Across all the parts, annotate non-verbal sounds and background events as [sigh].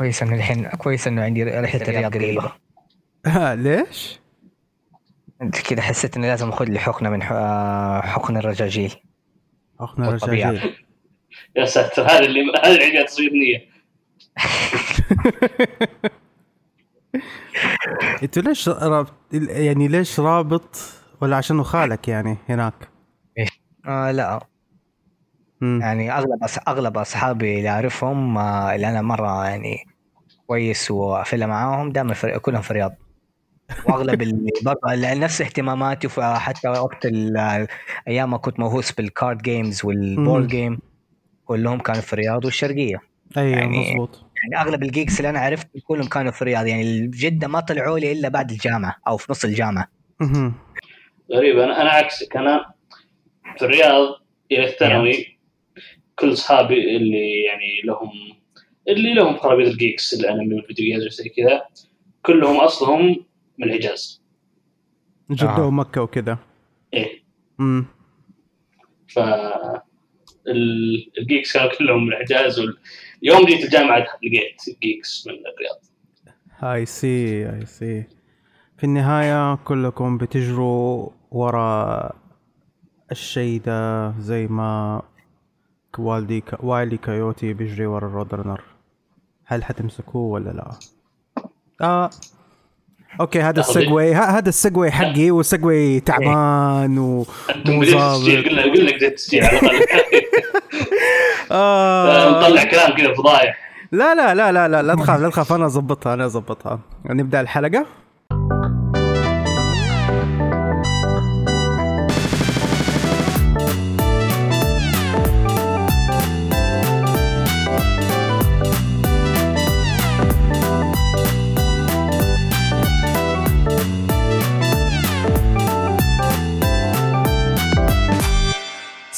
كويس إنه الحين كويس إنه عندي رحله الرياض قريبة ليش؟ كذا حسيت اني لازم أخذ لي حقنه من آه، حقن الرجاجيل حقن. الرجاجيل يا ساتر هذا اللي هذا اللي عندها تصوير نية [laughs] أنتوا ليش رابط يعني ليش رابط ولا عشانه خالك يعني هناك؟ آه لا مم. يعني أغلب أغلب أصحابي اللي أعرفهم آه، اللي أنا مرة يعني كويس وافله معاهم دائما في كلهم في الرياض. وأغلب اللي [laughs] برضه نفس اهتماماتي حتى وقت أيام ما كنت موهوس بال card games وال board game كلهم كانوا في الرياض والشرقية. أيوه يعني- مضبوط يعني أغلب ال geeks اللي أنا عرفت كلهم كانوا في الرياض. يعني جده ما طلعوا لي إلا بعد الجامعة أو في نص الجامعة. غريب أنا أنا عكسك. أنا في الرياض إلى الثانوي كل أصحابي اللي يعني لهم اللي لهم خرابيط ال geeks الانمي وال video games وزي كذا كلهم أصلهم من الحجاز. جدة آه. ومكة وكذا. إيه. امم ف ال- ال geeks كانوا كلهم من الحجاز وال... يوم جيت الجامعة لقيت geeks من الرياض. اي سي اي سي في النهاية كلكم بتجروا ورا الشيء ده زي ما والدي ك... والي كايوتي بيجري ورا الرود رنر هل حتمسكوه ولا لا؟ آه أوكي هذا؟ السجوي هذا السجوي حقي وسجوي تعبان و أنتم مو بديت ظابط. قلنا قلنا بديت تسجيل على الأقل [laughs] آه نطلع كلام كذا فضايح لا لا لا لا لا لا تخاف لا تخاف أنا أظبطها أنا أظبطها نبدأ الحلقة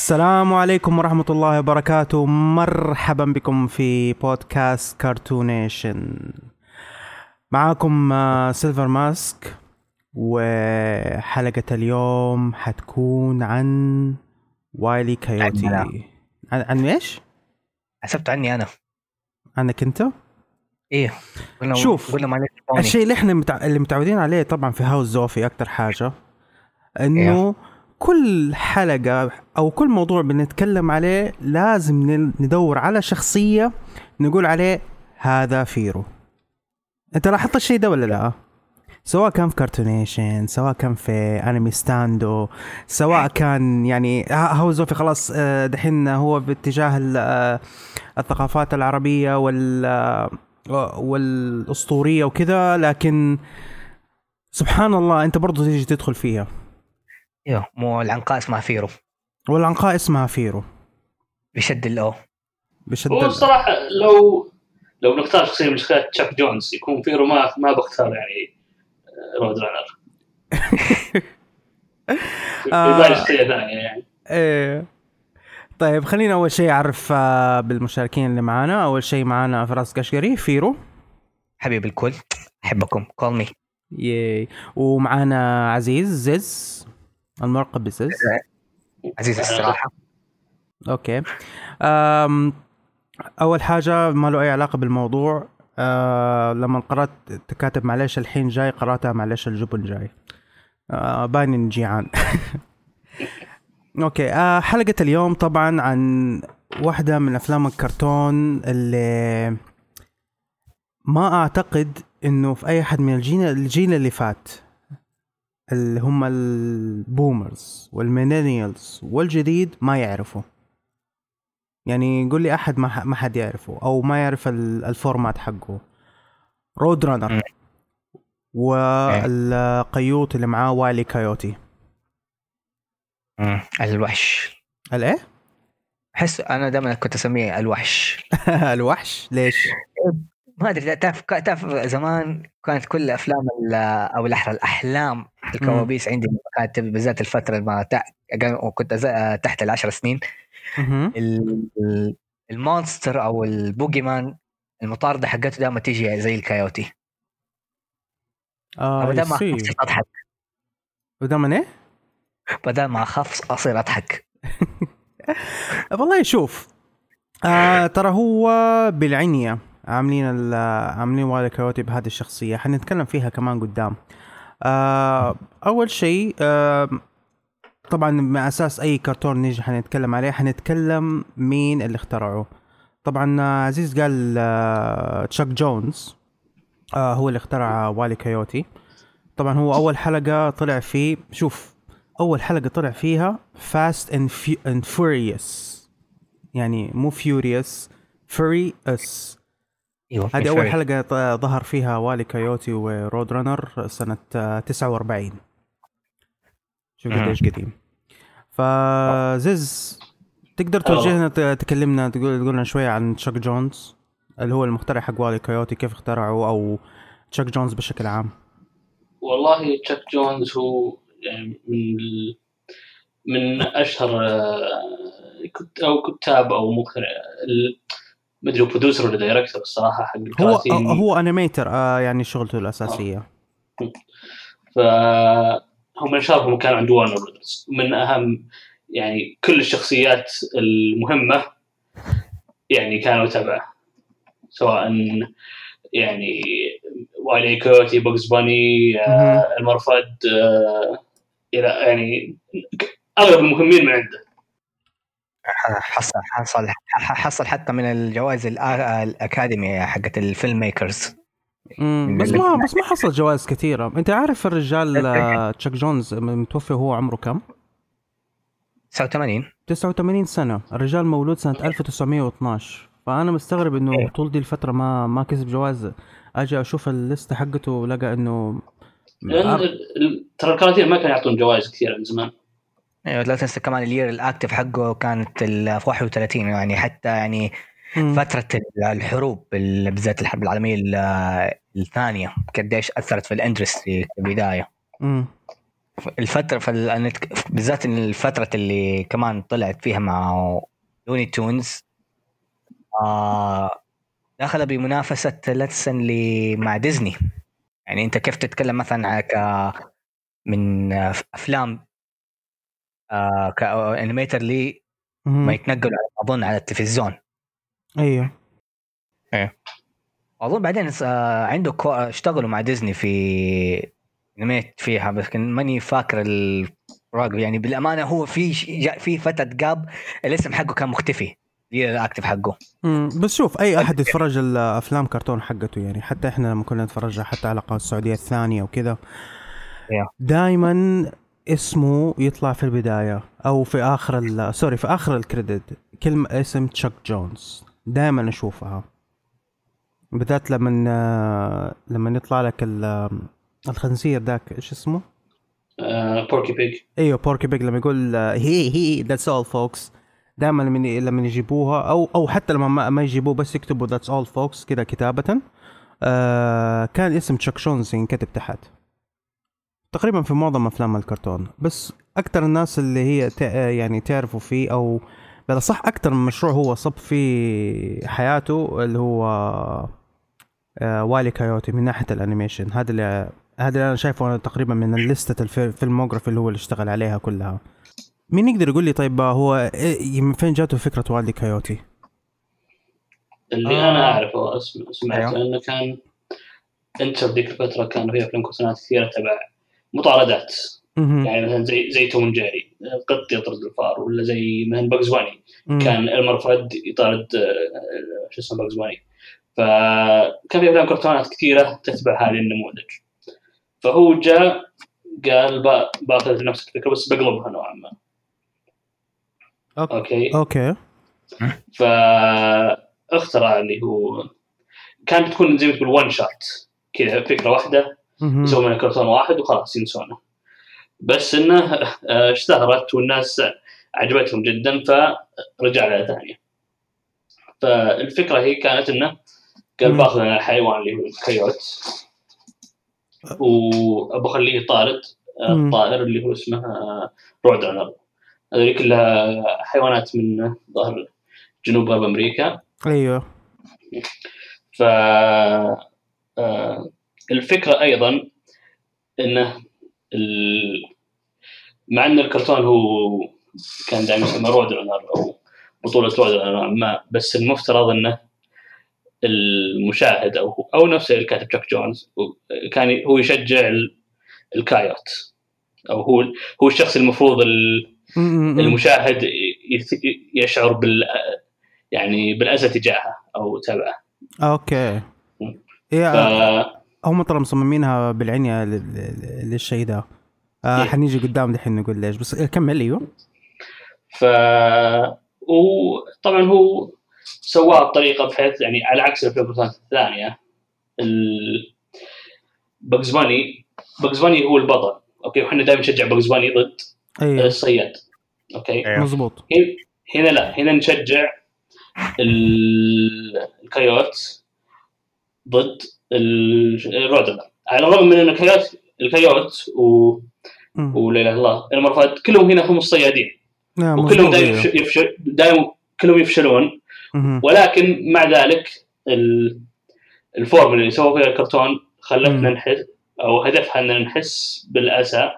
السلام عليكم ورحمة الله وبركاته. مرحبا بكم في بودكاست كارتونيشن معاكم آه، سيلفر ماسك وحلقة اليوم حتكون عن وايلي كايوتي. عن عن, إيش؟ حسبت عني أنا. عنك أنت؟ إيه. قلنا شوف، قلنا معلش بوني. الشيء اللي إحنا متع... اللي متعودين عليه طبعا في هاوس زوفي أكتر حاجة إنه كل حلقة أو كل موضوع بنتكلم عليه لازم ندور على شخصية نقول عليه هذا فيرو. أنت لاحظت الشيء ده ولا لا؟ سواء كان في كارتونيشن سواء كان في انمي ستاندو سواء كان يعني هاوس زوفي خلاص آه، دحين هو باتجاه آه، الثقافات العربية وال آه، والأسطورية وكذا لكن سبحان الله أنت برضو تيجي تدخل فيها. أيوه مو العنقاء اسمها فيرو. والعنقاء اسمها فيرو. بشد الاو بشد هو ال- الصراحه لو لو نختار شخصية من شخصيات تشاك جونز يكون فيرو ما ما بختار يعني آه، رود رانر. [laughs] في آه. شخصيه ثانية يعني. إيه. طيب خلينا أول شيء أعرف آه، بالمشاركين اللي معانا. أول شيء معانا فراس قشقري فيرو. حبيب الكل أحبكم. call me ياي. ومعانا عزيز زز. الملقب بزز عزيز الصراحة. okay أم أول حاجة ما له أي علاقة بالموضوع أه لما قرأت كاتب معلش الحين جاي قرأتها معلش الجبن جاي. أه باين إني جيعان. [laughs] okay أه حلقة اليوم طبعا عن واحدة من أفلام الكرتون اللي ما أعتقد إنه في أي حد من الجيل الجيل اللي فات اللي هم ال boomers وال millennials والجديد ما يعرفوا يعني قول لي أحد ما حد يعرفه أو ما يعرف ال- ال format حقه رود رانر. والقيوط اللي معاه وايلي كايوتي. الوحش الايه؟ أحس أنا دائما كنت أسميه الوحش [laughs] الوحش ليش؟ [laughs] ما أدري تعرف تعرف زمان كانت كل أفلام أو الاحرى الأحلام الكوابيس عندي كانت بالذات الفترة ما كنت تحت العشر سنين. ال monster أو ال boogeyman المطاردة حقته دائما تيجي زي الكايوتي. آه بدل ما. اخاف أضحك. من إيه؟ بدل ما اخاف أصير أضحك. [laughs] والله شوف آه ترى هو بالعنية. عاملين عاملين والي كويوتي بهذه الشخصية. حنتكلم فيها كمان قدام. آه أول شيء آه طبعا مع أساس أي كرتون نيجي حنتكلم عليه حنتكلم مين اللي اخترعه طبعا آه، عزيز قال تشاك جونز هو اللي اخترع وايلي كايوتي طبعا هو أول حلقة طلع فيه شوف أول حلقة طلع فيها Fast and Furious يعني مو Furious Furry-ous أيوه هذه أول. حلقة ظهر فيها وايلي كايوتي ورود رانر سنة آه، 49 شوف. قديش قديم فزيز تقدر توجهنا تكلمنا تقول تقول لنا شوية عن تشاك جونز اللي هو المخترع حق وايلي كايوتي كيف اخترعه أو تشاك جونز بشكل عام والله تشاك جونز هو يعني من من أشهر آه، كت- أو كتاب أو مخترع ال- ما أدري producer ولا director الصراحة حق هو الكراتين. هو animator آه يعني شغلته الأساسية. فهم شاركوا كانوا عند وارنر برودرز من أهم يعني كل الشخصيات المهمة يعني كانوا تبعه. سواء يعني وايلي كايوتي باجز باني. إلمر فاد آه، إلى يعني أغلب المهمين من عنده. حصل حصل حصل حتى من الجوائز الأكاديمية حقت ال film makers. بس ما بس ما حصل جوائز كثيرة. أنت عارف الرجال [laughs] آه، تشاك جونز متوفي وهو عمره كم؟ 89 89 سنة. الرجال مولود سنة 1912 فأنا مستغرب إنه إيه. طول دي الفترة ما ما كسب جوائز. أجي أشوف الليستة حقته ولقى إنه لأن ترى الكراتين ما كانوا يعطون جوائز كثيرة من زمان. أيوه لا تنسى كمان ال years active حقه كانت ال 31 يعني حتى يعني مم. فترة ال- الحروب ال- بالذات الحرب العالمية ال- الثانية قديش أثرت في ال industry كبداية مم. الفترة. نتك- بالذات الفترة اللي كمان طلعت فيها مع لوني تونز آه دخل بمنافسة لاتسن ل- مع ديزني يعني أنت كيف تتكلم مثلا على ك من أفلام آه كانيميتر لي مم. ما يتنقلوا أظن على التلفزيون. أيوه. أظن بعدين آه، عنده كو... اشتغلوا مع ديزني في animate فيها بس كان ماني فاكر الفراق يعني بالأمانة هو في في فترة جاب الاسم حقه كان مختفي. ال active حقه. مم. بس شوف أي أحد يتفرج الأفلام كرتون حقته يعني. حتى إحنا لما كنا نتفرجها حتى على قناة السعودية الثانية وكذا. دائما اسمه يطلع في البداية أو في آخر ال- sorry في آخر ال credit. كلمة اسم تشاك جونز دائما أشوفها. بالذات لما آه، لما يطلع لك ال- الخنزير ذاك إيش اسمه؟ بوركي بيج أيوه بوركي بيج لما يقول هي هي that's all folks دائما لما لما يجيبوها أو أو حتى لما ما, ما يجيبوه بس يكتبوا that's all folks كذا كتابة. آه كان اسم تشاك جونز ينكتب تحت. تقريبا في معظم أفلام الكرتون بس أكثر الناس اللي هي يعني تعرفوا فيه أو بلا صح أكثر من مشروع هو صب في حياته اللي هو آه والي كايوتي من ناحية ال animation هذا اللي هذا اللي أنا شايفه أنا تقريبا من الليستة ال filmography اللي هو اللي اشتغل عليها كلها مين يقدر يقول لي طيب هو إيه- من فين جاته فكرة والي كايوتي؟ اللي آه. أنا أعرفه اسم سمعت أيوه. انه كان أنت ذيك الفترة كان فيها أفلام كرتونات كثيرة تبع مطاردات. يعني مثلا زي زي توم جيري قط يطرد الفار ولا زي مثلا باجز مم. كان إلمر فاد يطارد آه، شو اسمه باجز باني فكان في أفلام كرتونات كثيرة تتبع هذه النموذج فهو جاء قال با- باخذ نفس الفكرة بس بقلبها نوعا ما. أوكي أوكي فاخترع اللي هو كانت بتكون زي ما تقول ون شوت كذا فكرة واحدة. يسوي منها كرتون واحد وخلاص ينسونه. بس إنه آه، اشتهرت والناس عجبتهم جدا فرجع لها ثانية. فالفكرة هي كانت إنه قال. بأخذ أنا الحيوان اللي هو الكيوت وبخليه يطارد آه، مم. الطائر اللي هو اسمه آه، رعد عنب هذول كلها حيوانات من ظهر جنوب غرب أمريكا. أيوه. ف آه، الفكرة أيضا إنه ال... مع إن الكرتون هو كان دائما يسمى رعد الانهار أو بطولة رعد الانهار ما بس المفترض إنه المشاهد أو أو نفس الكاتب جاك جونز كان هو يشجع ال- الكايوت أو هو هو الشخص المفروض. المشاهد يشعر بال يعني بالأذى تجاهه أو تبعه أوكي. ف... هم ترى مصممينها بالعنية لل- لل- للشيء ده. آه إيه. حنيجي قدام دحين نقول ليش بس كمل أيوه. ف وطبعا هو سواها بطريقة بحيث يعني على عكس الافلام الثانية ال... باجز باني باجز باني هو البطل. أوكي وحنا دائما نشجع باجز باني ضد أيوه. الصياد. أوكي؟ أيوه. مزبوط هن- هنا لا هنا نشجع ال- الكايوت ضد ال- الرود رنر على الرغم من إن الكايوت الكايوت و... ولا اله الا الله إلمر فاد كلهم هنا هم الصيادين نعم، وكلهم دائما. يفش... يفشل دائما كلهم يفشلون. ولكن مع ذلك ال... الفورمولا اللي سووا فيها الكرتون خلتنا. نحس أو هدفها ان نحس بالأسى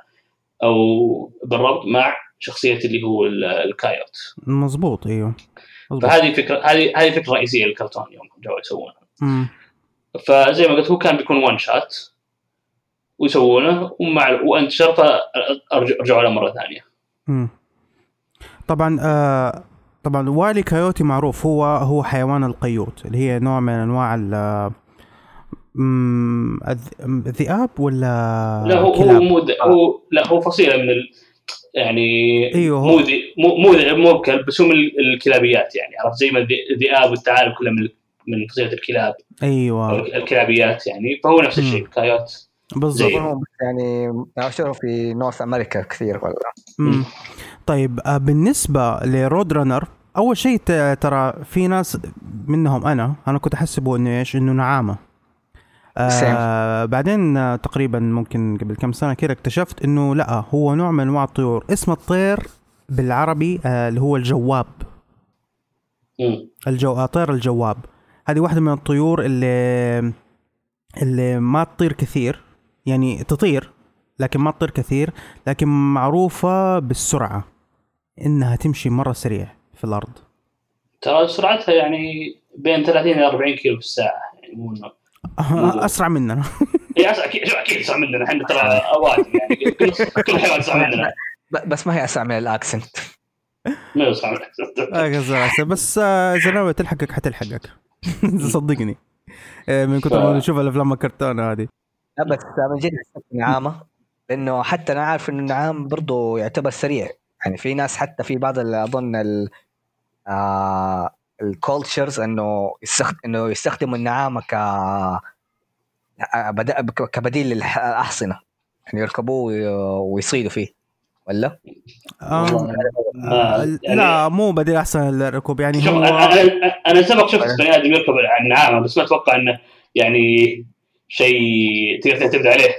أو بالربط مع شخصية اللي هو ال- الكايوت مزبوط أيوه مزبوط. فهذه فكره هذه هذه فكرة رئيسية للكرتون يوم جاوا يسوونها. فزي ما قلت هو كان بيكون one shot ويسوونه ومع وانتشر فرجعوا له مرة ثانية. مم. طبعا آه طبعا والي كايوتي معروف. هو هو حيوان الكايوت اللي هي نوع من أنواع الذئاب ولا لا هو هو كلاب؟ مو د- هو لا هو فصيلة من ال يعني أيوه، هو- مو مو مو كلب بس هو من ال- الكلابيات يعني عرفت؟ زي ما الذئ- الذئاب والثعالب كلها من من فصيله الكلاب أيوه. الكلابيات يعني فهو نفس الشيء. الكايوت بالضبط. يعني اشوفه في north أمريكا كثير ولا؟ مم. طيب آه، بالنسبة لرود رانر أول شيء ت- ترى في ناس منهم أنا أنا كنت احسبه إنه إيش؟ إنه نعامة. آه بعدين آه تقريبا ممكن قبل كم سنة كده اكتشفت إنه لا هو نوع من أنواع الطيور. اسم الطير بالعربي آه اللي هو الجواب. الجو آه، طير الجواب. هذه واحدة من الطيور اللي اللي ما تطير كثير يعني تطير لكن ما تطير كثير لكن معروفة بالسرعة إنها تمشي مرة سريع في الأرض. ترى سرعتها يعني بين 30 إلى 40 كيلو في الساعة يعني مو أسرع مننا. هي أس- أكيد أكيد أسرع مننا إحنا ترى اوادم يعني كل كل حيوان أسرع مننا. بس ما هي أسرع من الأكسنت. ما أسرع مننا آه، قصدي بس آه، إذا ناوي تلحقك حتلحقك. [laughs] صدقني. آه، من كثر ما نشوف الأفلام الكرتون هذه. لا بس من جد حسيت نعامة. لأنه حتى أنا عارف إنه النعام برضه يعتبر سريع. يعني في ناس حتى في بعض أظن ال آه ال cultures إنه يستخدم إنه يستخدموا النعامة ك آه، كبديل للاحصنه يعني يركبوه وي- ويصيدوا فيه. ولا؟ آه، والله آه، آه، يعني- لا مو بديل أحسن للركوب يعني شوف هو أنا أنا سبق شفت بني آدم يركب على النعامه بس ما أتوقع إنه يعني شيء تقدر تعتمد عليه.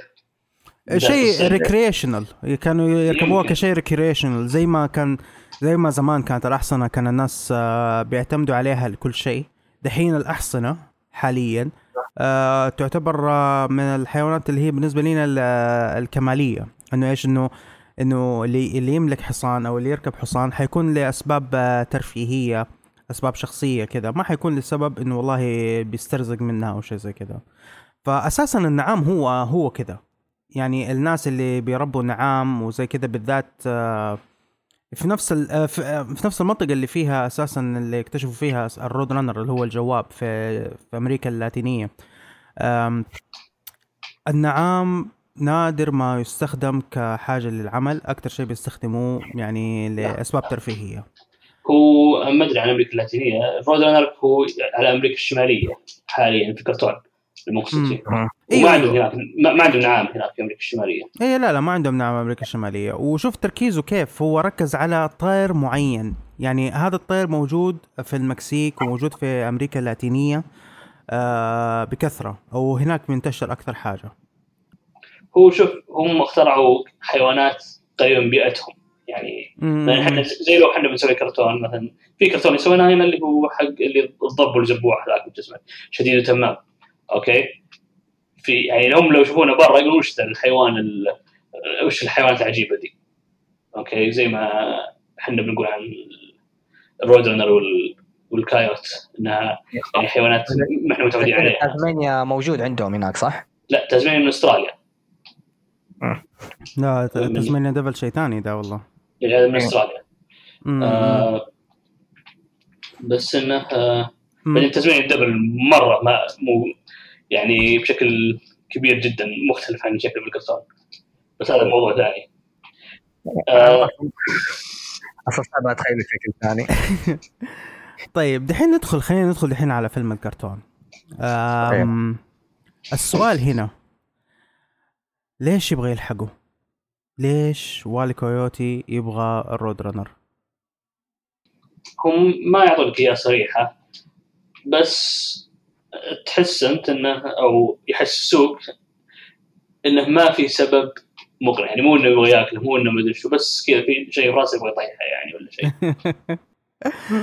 شيء بس- recreational كانوا يركبوها. كشيء recreational زي ما كان زي ما زمان كانت الأحصنة كان الناس آه، بيعتمدوا عليها لكل شيء. دحين الأحصنة حاليا آه، تعتبر آه، من الحيوانات اللي هي بالنسبة لنا ال- آه، الكمالية. إنه إيش؟ إنه إنه اللي اللي يملك حصان أو اللي يركب حصان حيكون لأسباب آه، ترفيهية أسباب شخصية كذا ما حيكون لسبب إنه والله بيسترزق منها أو شيء زي كذا فاساسا النعام هو هو كذا يعني الناس اللي بيربوا نعام وزي كذا بالذات آه، في نفس آه، في نفس المنطقة اللي فيها أساسا اللي اكتشفوا فيها الرود رانر اللي هو الجواب في في أمريكا اللاتينية. آم، النعام نادر ما يستخدم كحاجة للعمل أكثر شيء بيستخدموه يعني لأسباب ترفيهية. هو ما أدري عن أمريكا اللاتينية Road Runner هو على أمريكا الشمالية حاليا في كرتون المقصود فيه وما عندهم أيوة. هناك ما ما عندهم نعام هناك في أمريكا الشمالية. اي لا لا ما عندهم نعام أمريكا الشمالية. وشوف تركيزه كيف هو ركز على طير معين. يعني هذا الطير موجود في المكسيك وموجود في أمريكا اللاتينية آه بكثرة أو هناك منتشر أكثر حاجة. هو شوف هم اخترعوا حيوانات قريبه من بيئتهم. يعني إحنا زي لو إحنا بنسوي كرتون مثلا في كرتون سويناه هنا اللي هو حق اللي الضب والجربوع هذاك جسمه شديد وتمام. okay؟ في يعني هم لو يشوفونه برا يقولون وش ذا الحيوان ال... وش الحيوانات العجيبة دي؟ okay؟ زي ما إحنا بنقول عن ال Road Runner وال والكايوت إنها يعني حيوانات ما إحنا متعودين عليها. تازمانيا موجود عندهم هناك صح؟ لا تازمانيا من أستراليا. لا ت- Tasmanian devil شيء ثاني ده والله. يعني هذا من إستراليا. آه بس إنه آه مم. بعدين Tasmanian devil مرة ما مو يعني بشكل كبير جدا مختلف عن شكل الكرتون بس هذا موضوع ثاني. آه أصلا صعب أتخيل الشكل الثاني [laughs] طيب دحين ندخل خلينا ندخل دحين على فيلم الكرتون. أم السؤال هنا. ليش يبغى يلحقه؟ ليش Wile E. Coyote يبغى ال Road Runner؟ هم ما يعطونك اياها صريحة بس تحس أنت إنه أو يحسسوك إنه ما في سبب مقنع يعني مو إنه يبغى يأكله مو إنه ما أدري شو بس كذا في شيء في راسه يبغى يطيحه يعني ولا شيء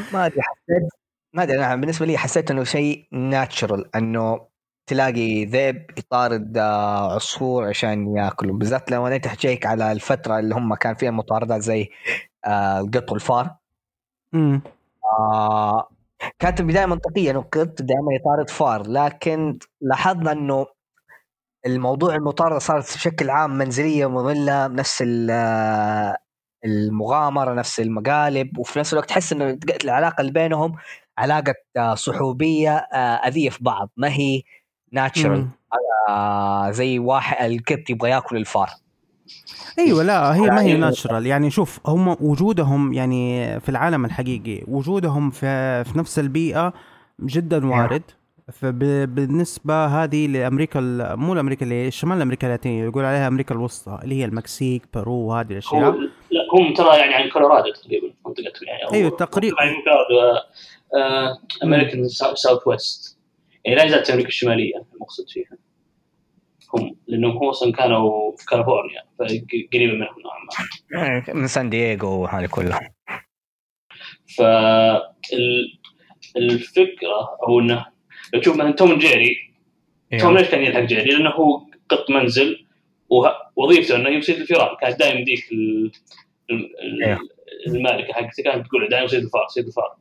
[laughs] ما أدري حسيت ما أدري أنا بالنسبة لي حسيت إنه شيء ناتشرال إنه تلاقي ذئب يطارد آه، عصفور عشان ياكله بالذات لو انت تحكيك على الفترة اللي هم كان فيها مطاردات زي آه، القط والفار مم. آه كانت البداية منطقية إنه القط دائما يطارد فار لكن لاحظنا إنه الموضوع المطاردة صارت بشكل عام منزلية مملة نفس ال- المغامرة نفس المقالب وفي نفس الوقت تحس إنه العلاقة اللي بينهم علاقة صحوبية أذية في بعض. ما هي ناتشرال. آه زي واحد القط يبغى ياكل الفار. أيوه لا هي ما هي يعني- natural يعني شوف هم وجودهم يعني في العالم الحقيقي وجودهم في في نفس البيئة جدا وارد. فبالنسبة هذه لأمريكا ال- مو لأمريكا اللي شمال أمريكا اللاتينية يقول عليها أمريكا الوسطى اللي هي المكسيك بيرو وهذه هو الأشياء لا هم ترى يعني عن كولورادو تقريبا منطقه يعني. أيوة، تقريبا. يعني American Southwest يعني لا زالت أمريكا الشمالية المقصود فيها. هم لأنهم هم أصلا كانوا في كاليفورنيا فقريبة منهم نوعا ما. من سان دييغو وهذه كلها. فالفكرة أو إنه لو تشوف مثلا Tom Jerry Tom ليش كان يلحق Jerry؟ لأنه هو قط منزل وه- وظيفته إنه يصيد الفيران كانت دائما ذيك ال- ال- ال- إيه. المالكة حقته كانت تقول دائما صيد الفار صيد الفار.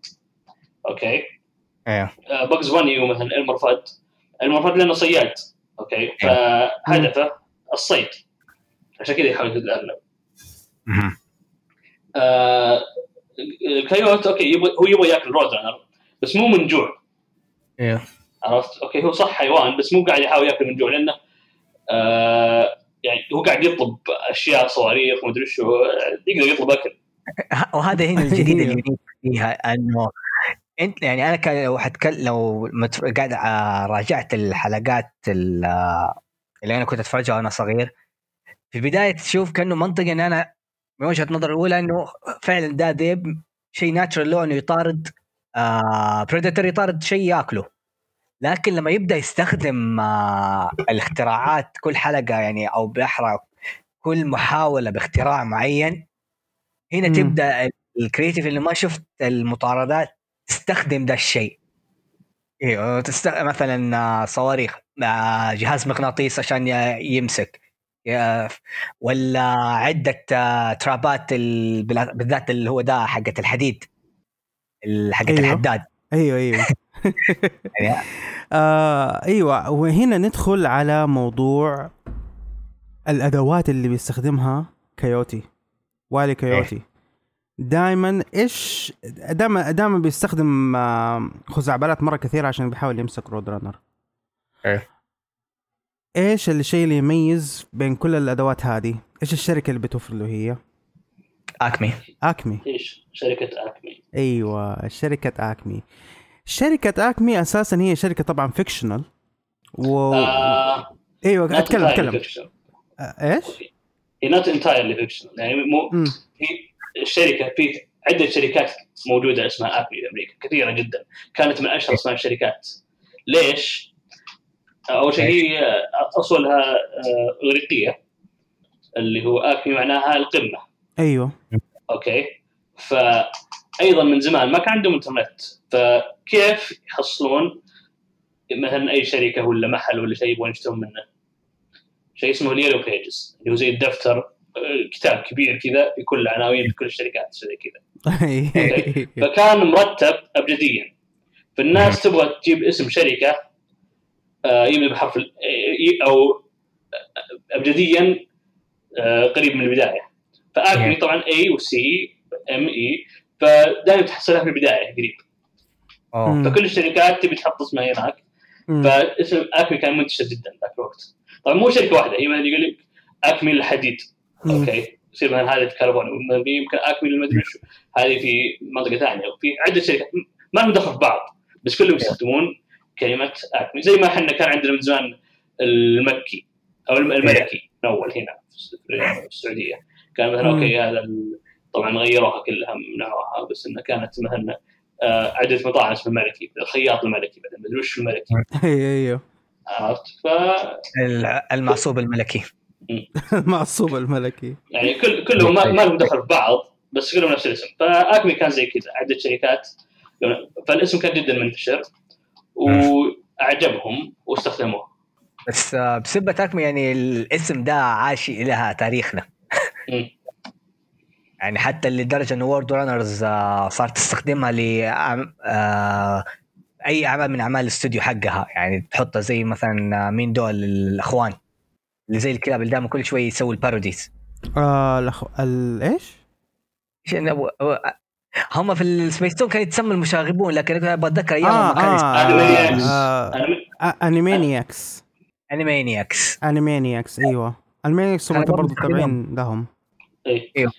okay؟ أيوه باكس باني ومثلا المرفد المرفد لأنه صياد أوكي؟ فهدفه الصيد. عشان كذا يحاول يتدرب مهم. آه الكايوت أوكي يبغى هو يبغى ياكل رود رانر بس مو من جوع. أيوه عرفت؟ أوكي هو صح حيوان بس مو قاعد يحاول ياكل من جوع لأنه آه يعني هو قاعد يطلب أشياء صواريخ ومدري شو يقدر يطلب أكل. وهذا هنا الجديد. اللي فيها انه أنت يعني أنا كان لو حتكلم لو مت- قاعد راجعت الحلقات ال- اللي أنا كنت أتفرجها وأنا صغير في البداية تشوف كأنه منطقي إن أنا من وجهة نظري الأولى إنه فعلا ده ذئب شيء ناتشرال له إنه يطارد آه بريدتر يطارد شيء يأكله لكن لما يبدأ يستخدم آه الاختراعات كل حلقة يعني أو بأحرى كل محاولة باختراع معين هنا مم. تبدأ الكريتيف اللي ما شفت المطاردات تستخدم ده الشيء. أيوه تست... مثلا صواريخ آه، جهاز مغناطيس عشان يمسك. ولا عدة آه، ترابات ال- بالذات اللي هو ده حقة الحديد. ال- حقة أيوه. الحداد. أيوه أيوه. [laughs] [laughs] يعني. آه أيوه. وهنا ندخل على موضوع الأدوات اللي بيستخدمها Coyote. Wile E. Coyote. دائما إيش دائما دائما بيستخدم آه، خزعبلات مرة كثيرة عشان بيحاول يمسك Road Runner إيه. إيش الشيء اللي يميز بين كل الأدوات هذه؟ إيش الشركة اللي بتوفر له هي؟ Acme Acme إيش؟ شركة Acme أيوه شركة Acme شركة Acme أساسا هي شركة طبعا fictional و... آه أيوه أتكلم أتكلم. آه، إيش؟ هي not entirely fiction يعني مو. هي الشركة في عدة شركات موجودة اسمها ابل في أمريكا كثيرة جدا. كانت من أشهر اسماء الشركات. ليش؟ أول شيء هي اصولها آه، أغريقية اللي هو Acme معناها القمة. أيوه. okay؟ فايضا من زمان ما كان عندهم إنترنت. فكيف يحصلون مثلا أي شركة ولا محل ولا شيء يبغون يشترون منه؟ شيء اسمه اليلو بيجز اللي هو زي الدفتر كتاب كبير كذا في كل العناوين في كل الشركات زي كذا. [laughs] فكان مرتب ابجديا فالناس تبغى تجيب اسم شركة آه، يبدأ بحرف ي- أو ابجديا آه، قريب من البداية فاكمي Yeah. طبعا اي وسي ام اي فدائما تحصلها في البداية قريب. فكل الشركات تبي تحط اسمها هناك. فاسم اكمي كان منتشر جدا ذاك الوقت طبعا مو شركة واحدة هي مثلا يقول لك اكمي للحديد مم. أوكي. يصير مثلا هذه في كربون يمكن اكمي للمدري شو. هذه في منطقة ثانية. وفي عدة شركات. ما لهم دخل في بعض. بس كلهم يستخدمون كلمة اكمي زي ما إحنا كان عندنا من زمان المكي. أو الم- الملكي. من أول هنا. في السعودية. كان مثلا. أوكي هذا ال- طبعا غيروها كلها منعوها. بس إنها كانت مثلا آه، عدة مطاعم اسمها الملكي. الخياط الملكي بعدين مدري وش الملكي. [laughs] أيوه أيوه. عرفت؟ ف ال- المعصوب الملكي. المعصوب [laughs] الملكي. يعني كل كلهم ما, ما لهم دخل في بعض بس كلهم نفس الاسم. فاكمي كان زي كذا عده شركات. فالاسم كان جدا منتشر وأعجبهم واستخدموه. بس آه، بسبة اكمي يعني الاسم ده عاش لها تاريخنا. يعني حتى لدرجة انه وورد رانرز صارت تستخدمها ل أي أعمال من أعمال الاستوديو حقها. يعني تحطها زي مثلا آه، مين دول الأخوان. اللي زي الكلاب اللي دائما كل شوي يسوي الباروديز آه الأخ... ال... إيش؟ إيش أنا أبو- أبو- هم في السبيس تون كان يتسمى المشاغبون لكن أنا بتذكر أيام ما كان آه, Animaniacs. آه, من- آه Animaniacs Animaniacs Animaniacs أيوه Animaniacs هم برضه. تابعين لهم إيه. أيوه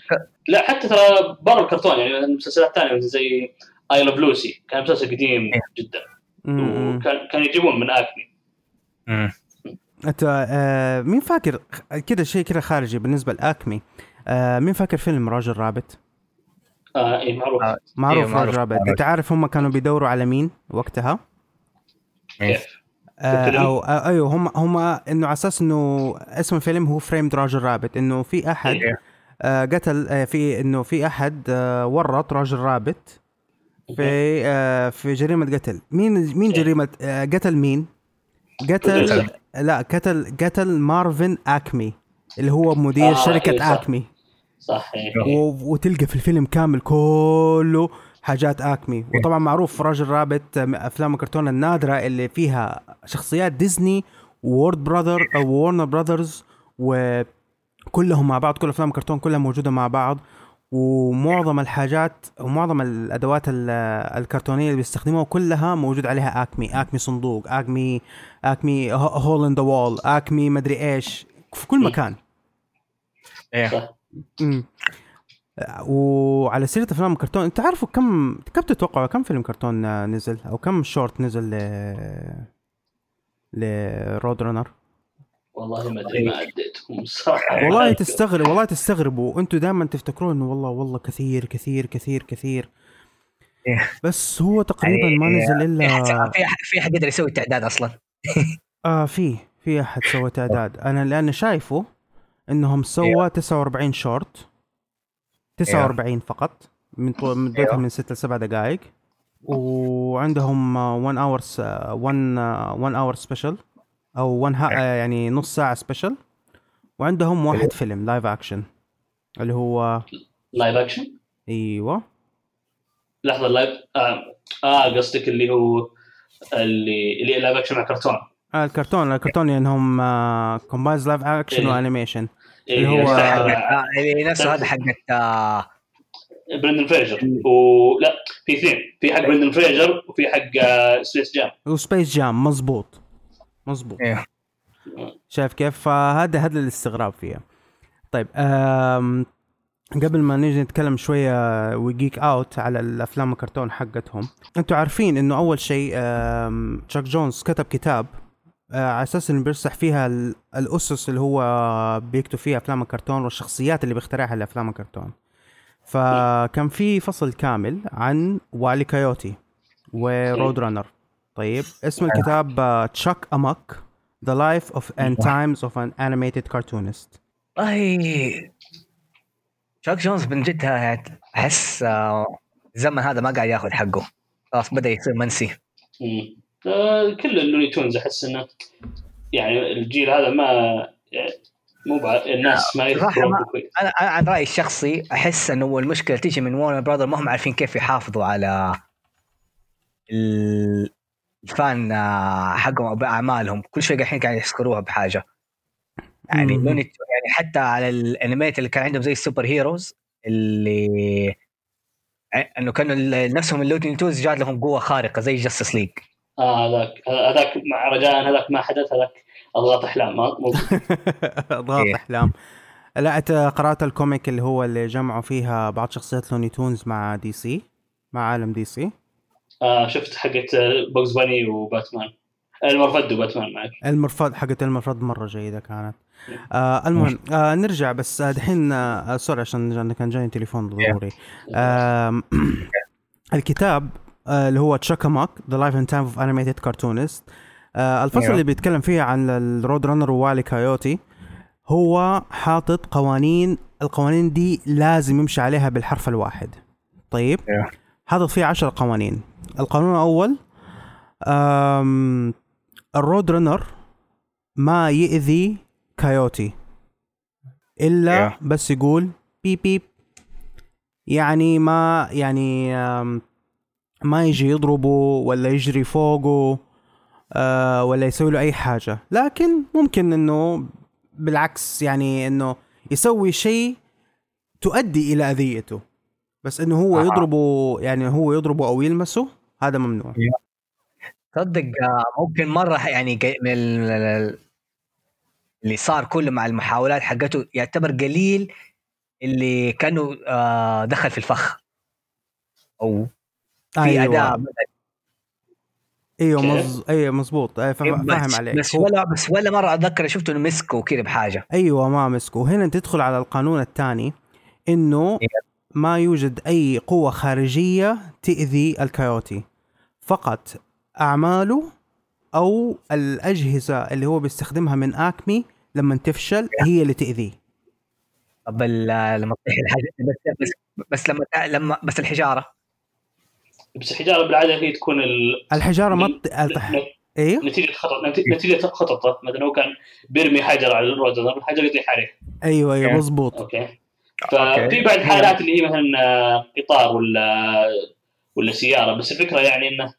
لا حتى ترى برا الكرتون يعني المسلسلات الثانية مثل زي I Love Lucy كان مسلسل قديم إيه. جدا. وكان كانوا يجيبون من Acme. أنت آه مين فاكر كذا شيء كذا خارجي بالنسبة ل Acme آه مين فاكر فيلم Roger Rabbit؟ آه اي معروف آه. معروف إيه، معروف. راجل رابط. أنت عارف هم كانوا بيدوروا على مين وقتها؟ كيف آه؟ أو آه أيوه هم هم إنه على أساس إنه اسم الفيلم هو فريمد راجل رابط إنه في أحد إيه. آه قتل آه في إنه في أحد آه ورط راجل رابط في آه في جريمة قتل مين مين إيه. جريمة آه قتل مين؟ قتل. لا قتل قتل مارفن أكمي اللي هو مدير آه، شركة صح. Acme صح. و... وتلقى في الفيلم كامل كله حاجات Acme وطبعا معروف Roger Rabbit أفلام الكرتون النادرة اللي فيها شخصيات ديزني و Warner Brother أو Warner Brothers وكلهم مع بعض كل أفلام الكرتون كلها موجودة مع بعض ومعظم الحاجات ومعظم الأدوات ال- الكرتونية اللي بيستخدموها كلها موجود عليها Acme. Acme صندوق Acme Acme hole in the wall Acme مدري إيش. في كل مكان. إيه. صح. امم وعلى سيرة أفلام الكرتون أنت عارفوا كم كم تتوقعوا كم فيلم كرتون نزل؟ أو كم شورت نزل ل ل Road Runner والله ما أدري ما عديتهم صراحة. والله تستغرب والله تستغربوا. أنتم دائما تفتكرون إنه والله والله كثير كثير كثير كثير. إيه. بس هو تقريبا ما يعني نزل إلا في أحد- في أحد يقدر يسوي التعداد أصلا. [laughs] آه في في أحد سوى تعداد. أنا لأن شايفه إنهم سوى 49 شورت. 49 فقط. من طول مدتها. من 6 ل 7 دقائق. وعندهم 1 hour 1 1 hour special أو 1 يعني نص ساعة special وعندهم واحد فيلم live action اللي هو live action أيوه. لحظة live آه, آه قصدك اللي هو اللي اللي live action مع كرتون. آه الكرتون الكرتون يعني هم combines live action إيه. و animation إيه، اللي هو- آه، آه، نفسه هذا حقت آه، Brendan Fraser. ولا في اثنين. في حق Brendan Fraser وفي حق آه، Space Jam و Space Jam مزبوط مزبوط إيه. شايف كيف؟ فهذا هذا الاستغراب فيها. طيب قبل ما نيجي نتكلم شوية و check out على الأفلام الكرتون حقتهم. أنتوا عارفين إنه أول شيء Chuck Jones كتب كتاب آه، على أساس إنه بيشرح فيها ال- الأسس اللي هو بيكتب فيها أفلام الكرتون والشخصيات اللي بيخترعها لأفلام الكرتون. فكان في فصل كامل عن Wile E. Coyote و Road Runner طيب [laughs] اسم الكتاب آه، تشاك أمك The Life of and Times of an Animated Cartoonist. والله شاك جونز من جد احس آه، الزمن هذا ما قاعد ياخذ حقه. خلاص بدأ يصير منسي. آه، كل اللوني تونز أحس إنه يعني الجيل هذا ما يعني مو بعد الناس ما ما- كويس. أنا أنا عن رأيي الشخصي أحس إنه المشكلة تيجي من وارنر براذر ما هم عارفين كيف يحافظوا على ال- الفان آه، حقهم أو باعمالهم كل شوي الحين قاعد يسكروها بحاجة. يعني يعني حتى على الانيميت اللي كان عندهم زي السوبر هيروز اللي ع- إنه كانوا ال- نفسهم اللوتين توز جات لهم قوة خارقة زي جاستس ليج آه هذاك هذاك مع رجاء هذاك ما حدث هذاك اضغاط أحلام [laughs] اضغاط إيه. أحلام. لا أنت قرأت الكوميك اللي هو اللي جمعوا فيها بعض شخصيات لوني تونز مع دي سي مع عالم DC؟ آه شفت حقت Bugs Bunny وباتمان. المرفد وباتمان معك. المرفض حقت المرفض مرة جيدة كانت. آه المهم آه نرجع بس آه، دحين آه sorry عشان كان جاني تليفون ضروري. آه [clears throat] الكتاب آه اللي هو Chuck Amuck the life and time of animated cartoonist الفصل. اللي بيتكلم فيه عن ال Road Runner و Wile E. Coyote هو حاطط قوانين القوانين دي لازم يمشي عليها بالحرف الواحد. طيب. حاطط فيه عشر قوانين. القانون الأول أم الرود رنر ما يأذي كايوتي إلا أيوه. بس يقول بيب بيب يعني ما يعني ما يجي يضربه ولا يجري فوقه آه، ولا يسوي له أي حاجة لكن ممكن إنه بالعكس يعني إنه يسوي شيء تؤدي إلى أذيته بس إنه هو. يضربه يعني هو يضربه أو يلمسه هذا ممنوع. تصدق آه، ممكن مرة يعني من ال- ال- اللي صار كله مع المحاولات حقته يعتبر قليل اللي كانه آه، دخل في الفخ. أو في أيوه. أداء إيوه؟ مز... إيوه مزبوط أيوة بس- فاهم عليك. بس ولا بس ولا مرة أتذكر شفته إنه مسكه كذا بحاجة. أيوه ما مسكه. وهنا تدخل على القانون الثاني إنه إيه. ما يوجد أي قوة خارجية تأذي الكايوتي. فقط أعماله أو الأجهزة اللي هو بيستخدمها من أكمي لما تفشل هي اللي تأذيه. طب لما تطيح الحاجة بس بس, بس لما لما بس الحجارة. بس الحجارة بالعادة هي تكون ال... الحجارة ما ن- أيوه نتيجة خطط نت- نتيجة خططه. مثلا هو كان بيرمي حجر على ال Road Runner الحجر يطيح عليه. أيوه أيوه. مزبوط okay. okay. ففي بعض الحالات اللي هي مثلا آه، قطار ولا ولا سيارة بس الفكرة يعني إنه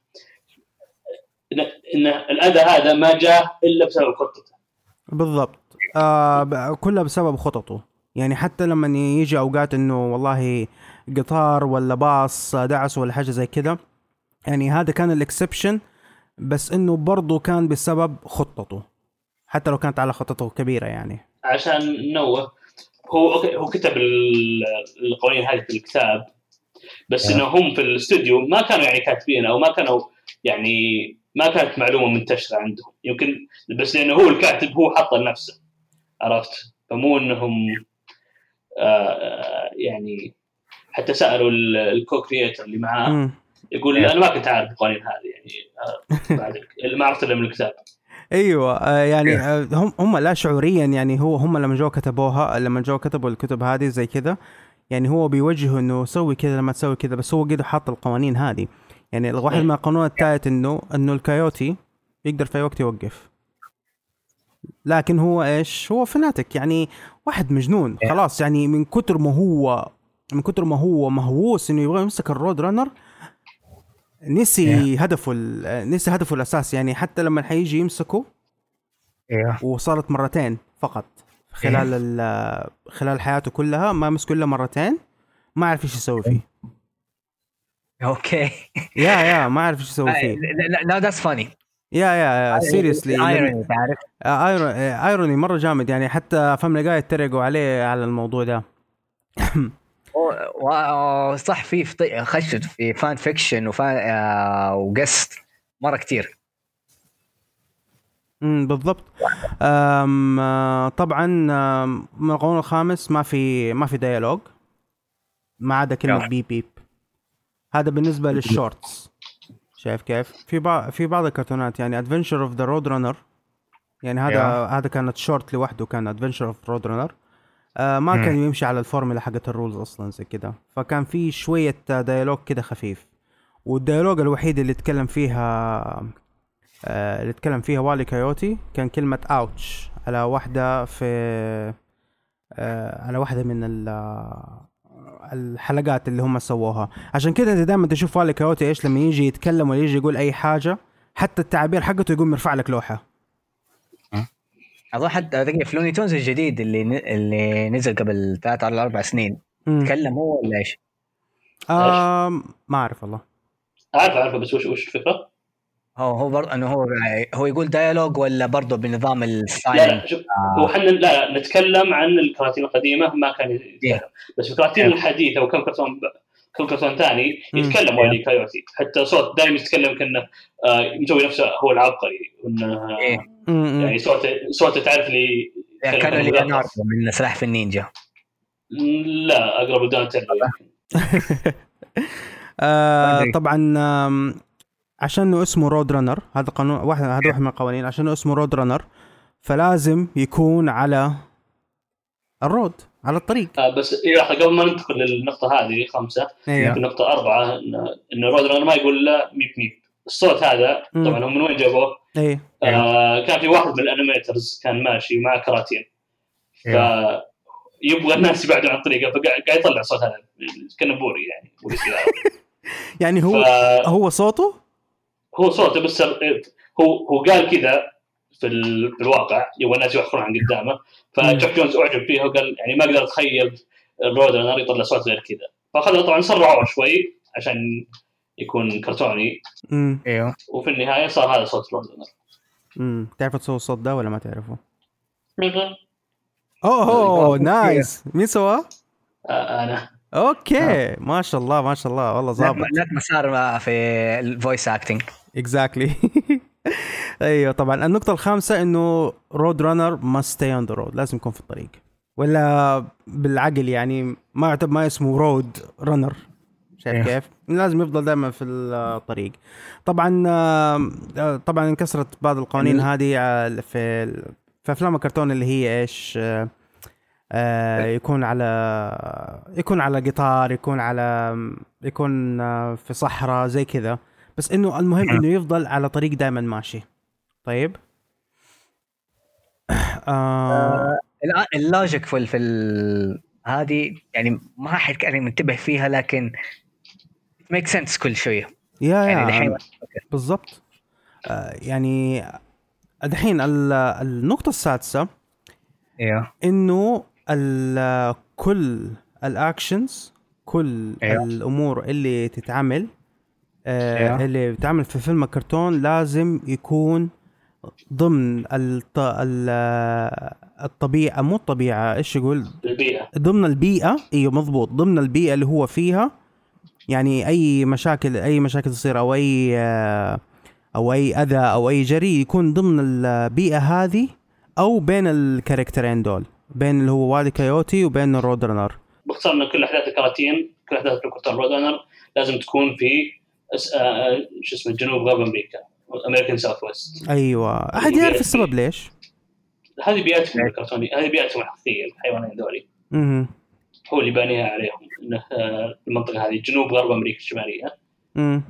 انه إن الأذى هذا ما جاء إلا بسبب خطته. بالضبط. آه كلها بسبب خططه. يعني حتى لما يجي أوقات إنه والله قطار ولا باص دعس ولا حاجة زي كده يعني هذا كان ال exception بس إنه برضه كان بسبب خطته حتى لو كانت على خطته كبيرة يعني. عشان ننوه هو okay هو كتب ال- القوانين هذه في الكتاب بس آه. إنه هم في الاستوديو ما كانوا يعني كاتبين أو ما كانوا يعني ما كانت معلومة منتشرة عندهم. يمكن بس لأنه هو الكاتب هو حطها لنفسه. عرفت؟ فمو إنهم آه يعني حتى سألوا ال- ال co-creator اللي معاه. يقول أنا ما كنت عارف القوانين هذه يعني آه بعد ما عرفت إلا من الكتاب. أيوه آه يعني آه هم هم لا شعوريا يعني هو هم لما جو كتبوها لما جو كتبوا الكتب هذه زي كذا يعني هو بيوجهه إنه سوي كذا لما تسوي كذا بس هو كده حاط القوانين هذه. يعني واحد من القانون الثالث انه إنه الكايوتي يقدر في أي وقت يوقف. لكن هو إيش؟ هو فناتك يعني واحد مجنون خلاص يعني من كتر ما هو من كتر ما هو مهووس إنه يبغى يمسك الرود رانر نسي هدفه ال- نسي هدفه الاساسي يعني حتى لما حيجي يمسكه أيوه وصارت مرتين فقط. خلال ال- خلال حياته كلها ما مسكه إلا مرتين ما عرف إيش يسوي فيه. Okay. يا يا ما عرف إيش يسوي فيه. لا that's funny يا يا seriously irony تعرف؟ irony مرة جامد يعني حتى Family Guy يتريقوا عليه على الموضوع ده. [coughs] صح في خشت في fan fiction و fan آه، وقست مرة كتير. امم بالضبط. أم آه، طبعا من القانون الخامس ما في ما في dialogue ما عدا كلمة. بيب بيب هذا بالنسبة لل shorts. شايف كيف؟ في بعض في بعض الكرتونات يعني Adventure of the Road Runner يعني هذا yeah. هذا كانت شورت لوحده كان Adventure of Road Runner ما مم. كان يمشي على الفورمولا حقت ال rules أصلا زي كده. فكان في شوية dialogue كده خفيف. وال dialogue الوحيد اللي اتكلم فيها آه، اللي اتكلم فيها وايلي كايوتي كان كلمة ouch على واحدة في آه، على واحدة من ال- الحلقات اللي هم سووها عشان كده انت دائما تشوف وايلي كايوتي إيش لما يجي يتكلم ولا يجي يقول أي حاجة حتى التعبير حقته يقوم يرفع لك لوحة أظن حتى دقيقة في لوني تونز الجديد اللي ن- اللي نزل قبل ثلاث ولا أربع سنين مم. تكلم هو ولا إيش؟ آم ما أعرف والله عارف عارف بس وش وش الفكرة؟ هو هو برضه إنه هو هو يقول dialogue ولا برضه بنظام لا ال silent لا شوف هو إحنا لا لا نتكلم عن الكراتين القديمة ما كان يتكلم إيه. بس الكراتين إيه. الحديثه وكم كرتون كم كرتون ثاني. يتكلم وايلي كايوتي حتى صوت دائما يتكلم كأنه آه، مسوي نفسه هو العبقري وانه إيه. يعني صوته صوته تعرف لي كان ليوناردو من سلاحف النينجا لا أقرب لدوناتيلو. [laughs] [laughs] آه أدري. طبعا عشان انه اسمه رود رانر هذا قانون واحد هذا واحد من القوانين عشان اسمه رود رانر فلازم يكون على ال road على الطريق. آه، بس إيه، لحظه قبل ما ننتقل للنقطة هذه خمسة أيوه في النقطه أربعة إن- انه رود رانر ما يقول لا meep meep الصوت هذا مم. طبعا هم من وين جابوه؟ إيه. آه كان في واحد من ال animators كان ماشي مع كراتين. ف يبغى الناس يبعدوا عن الطريق فقاعد قاعد يطلع صوت هذا. كأنه بوري يعني. [laughs] يعني هو فهو هو صوته؟ صوته بس هو هو قال كذا في, ال... في الواقع يبغى الناس يوخرون عن قدامه. فتشك جونز أعجب فيه وقال يعني ما أقدر أتخيل الرود رانر يطلع صوت غير كذا. فاخذ طبعا سرعوه شوي عشان يكون كرتوني. امم إيوه. وفي النهاية صار هذا صوت رود رانر امم تعرف تسوي الصوت ده ولا ما تعرفه؟ آه أوه أوه، nice. مين سواه؟ أنا. okay. ما شاء الله ما شاء الله. والله ظابط. لك مسار في ال voice acting exactly [laughs] أيوه طبعا. النقطة الخامسة إنه رود رانر must stay on the road لازم يكون في الطريق. logically يعني ما يعتبر ما اسمه رود رانر شايف إيه. كيف؟ لازم يفضل دائما في الطريق. طبعا آه، طبعا انكسرت بعض القوانين ال- هذه آه، في في أفلام الكرتون اللي هي إيش آه، آه، يكون على يكون على قطار يكون على يكون آه، في صحراء زي كذا. بس إنه المهم إنه يفضل على طريق دائما ماشي. طيب. آه. الآن ال logic في ال- في ال- هذه يعني ما حد كان منتبه فيها لكن make sense كل شوية. yeah يعني yeah. الحين بالضبط. آه يعني الحين ال- النقطة السادسة أيوه إنه ال- كل ال actions كل أيوه. الأمور اللي تتعمل آه. اللي بتعمل في فيلم الكرتون لازم يكون ضمن الط... ال- الطبيعة مو الطبيعة إيش يقول؟ البيئة. ضمن البيئة إيوه مضبوط ضمن البيئة اللي هو فيها يعني أي مشاكل أي مشاكل تصير أو أي آه، أو أي أذى أو أي جري يكون ضمن البيئة هذه أو بين ال character ين دول بين اللي هو وايلي كايوتي وبين الرود رانر باختصار إن كل أحداث الكراتين كل أحداث الكرتون رود لازم تكون في شو اسمه جنوب غرب أمريكا American Southwest أيوه. أحد يعرف السبب ليش؟ هذه بيئتهم الكرتونية هذه بيئتهم الحقيقية الحيوانين ذولي هو اللي بانيها عليهم إنه آه، المنطقة هذه جنوب غرب أمريكا الشمالية.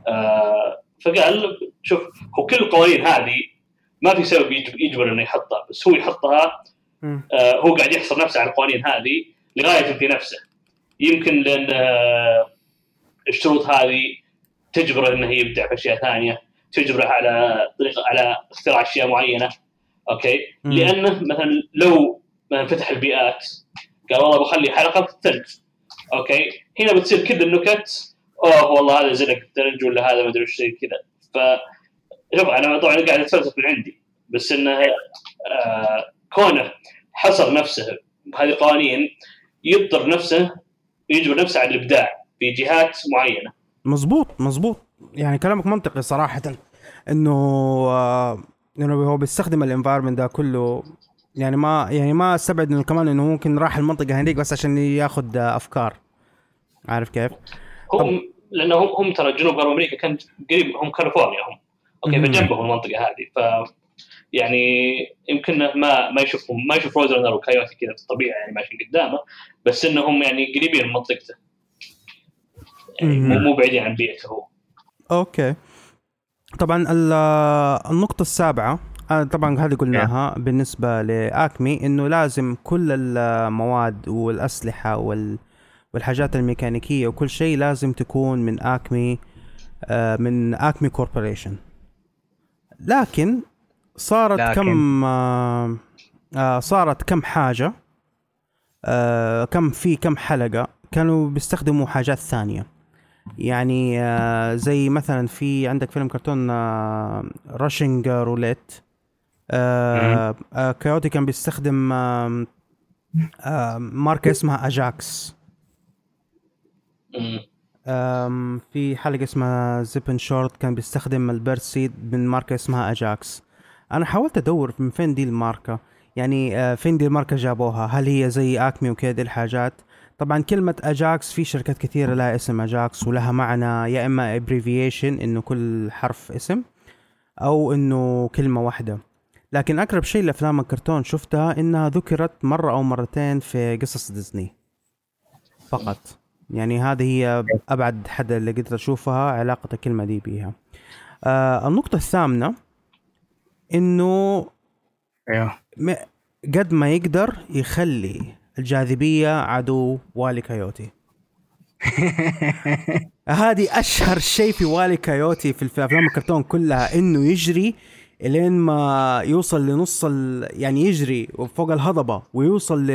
آه، فقال شوف هو كل القوانين هذه ما في سبب يجب- يجبر إنه يحطها بس هو يحطها آه، هو قاعد يحصر نفسه على القوانين هذه لغاية في نفسه. يمكن لأن آه، الشروط هذه تجبره إنه يبدع في أشياء ثانية تجبره على طريقة على اختراع أشياء معينة okay؟ مم. لأنه مثلا لو مثلا فتح البيئات قال والله بخلي حلقة في الثلج okay؟ هنا بتصير كذا النكت أوه والله هذا زلق الثلج ولا هذا ما أدري زي كذا. ف شوف أنا طبعا قاعد أتفلسف من عندي بس إنه آه كونه حصر نفسه بهذه القوانين يضطر نفسه يجبر نفسه على الإبداع في جهات معينة. مزبوط مزبوط يعني كلامك منطقي صراحة. إنه آه، إنه هو بيستخدم الانفايرمنت ده كله. يعني ما يعني ما استبعد إنه كمان إنه ممكن راح المنطقة هذيك بس عشان ياخذ آه، أفكار. عارف كيف؟ هم لأنه هم, هم ترى جنوب غرب أمريكا كان قريب هم كاليفورنيا هم. okay. فجنبهم المنطقة هذه. ف يعني يمكن ما ما يشوفهم ما يشوف رود رانر وكايوتي كذا في الطبيعة يعني ماشيين قدامه بس إنهم يعني قريبين من منطقته. يعني مو بعيدين عن بيئته هو okay. طبعا ال- النقطة السابعة آه طبعا هذه قلناها بالنسبة لأكمي إنه لازم كل المواد والأسلحة وال والحاجات الميكانيكية وكل شيء لازم تكون من أكمي آه من أكمي Corporation. لكن صارت لكن. كم آه صارت كم حاجة آه كم في كم حلقة كانوا بيستخدموا حاجات ثانية. يعني آه زي مثلا في عندك فيلم كرتون Russian Roulette كايوتي كان بيستخدم ماركة اسمها اجاكس في حلقة اسمها Zip 'N Snort كان بيستخدم ال bird seed من ماركة اسمها اجاكس أنا حاولت أدور من فين دي الماركة يعني آه، فين دي الماركة جابوها؟ هل هي زي اكمي وكذا الحاجات؟ طبعا كلمة اجاكس في شركات كثيرة لها اسم اجاكس ولها معنى يا إما abbreviation إنه كل حرف اسم أو إنه كلمة واحدة. لكن أقرب شيء لأفلام الكرتون شفتها إنها ذكرت مرة أو مرتين في قصص ديزني. فقط. يعني هذه هي أبعد حد اللي قدرت أشوفها علاقة الكلمة دي بيها. آه النقطة الثامنة إنه قد ما يقدر يخلي الجاذبية عدو والي كايوتي. [laughs] هذه أشهر شيء في والي كايوتي في أفلام الكرتون كلها إنه يجري إلين ما يوصل لنص ال... يعني يجري فوق الهضبة ويوصل ل...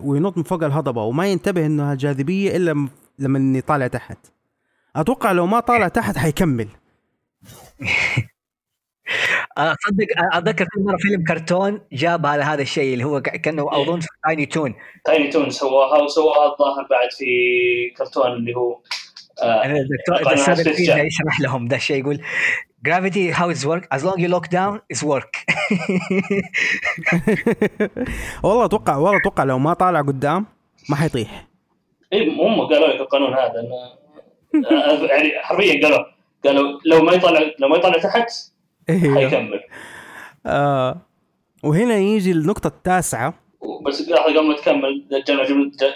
وينط من فوق الهضبة وما ينتبه انها جاذبيه إلا لما يطالع تحت. أتوقع لو ما طالع تحت حيكمل. [laughs] أصدق أتذكر في مرة فيلم كرتون جاب على هذا الشيء اللي هو كأنه أظن في تايني تون تايني تون سواها وسواها الظاهر بعد في كرتون اللي هو آه الدكتور يشرح لهم ده الشيء يقول gravity how it work as long you look down is work. [laughs] والله أتوقع والله أتوقع لو ما طالع قدام ما حيطيح. اي هم قالوا لك القانون هذا إنه آه، يعني حرفيا قالوا قالوا لو ما يطلع لو ما يطلع تحت حيكمل آه. وهنا يجي النقطة التاسعة. بس لحظة قبل ما تكمل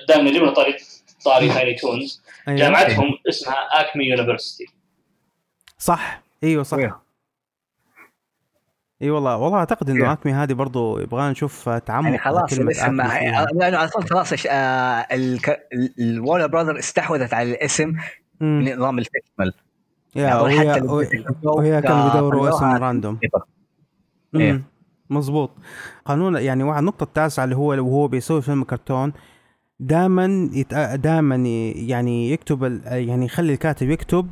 دائما جبنا طاري طاري تايني تونز أيوة. جامعتهم اسمها Acme University صح. أيوه صح. اي والله والله أعتقد إنه اكمي هذه برضو يبغى نشوف تعمق يعني خلاص الاسم لأنه أصلا خلاص آه ال Warner Brother استحوذت على الاسم نظام الفيستيفال يا وهي, وهي كانوا بيدوروا اسم random إيه. مظبوط. قانون يعني واحد النقطة التاسعة اللي هو وهو بيسوي فيلم كرتون دائما يت... دائما يعني يكتب يعني يخلي الكاتب يكتب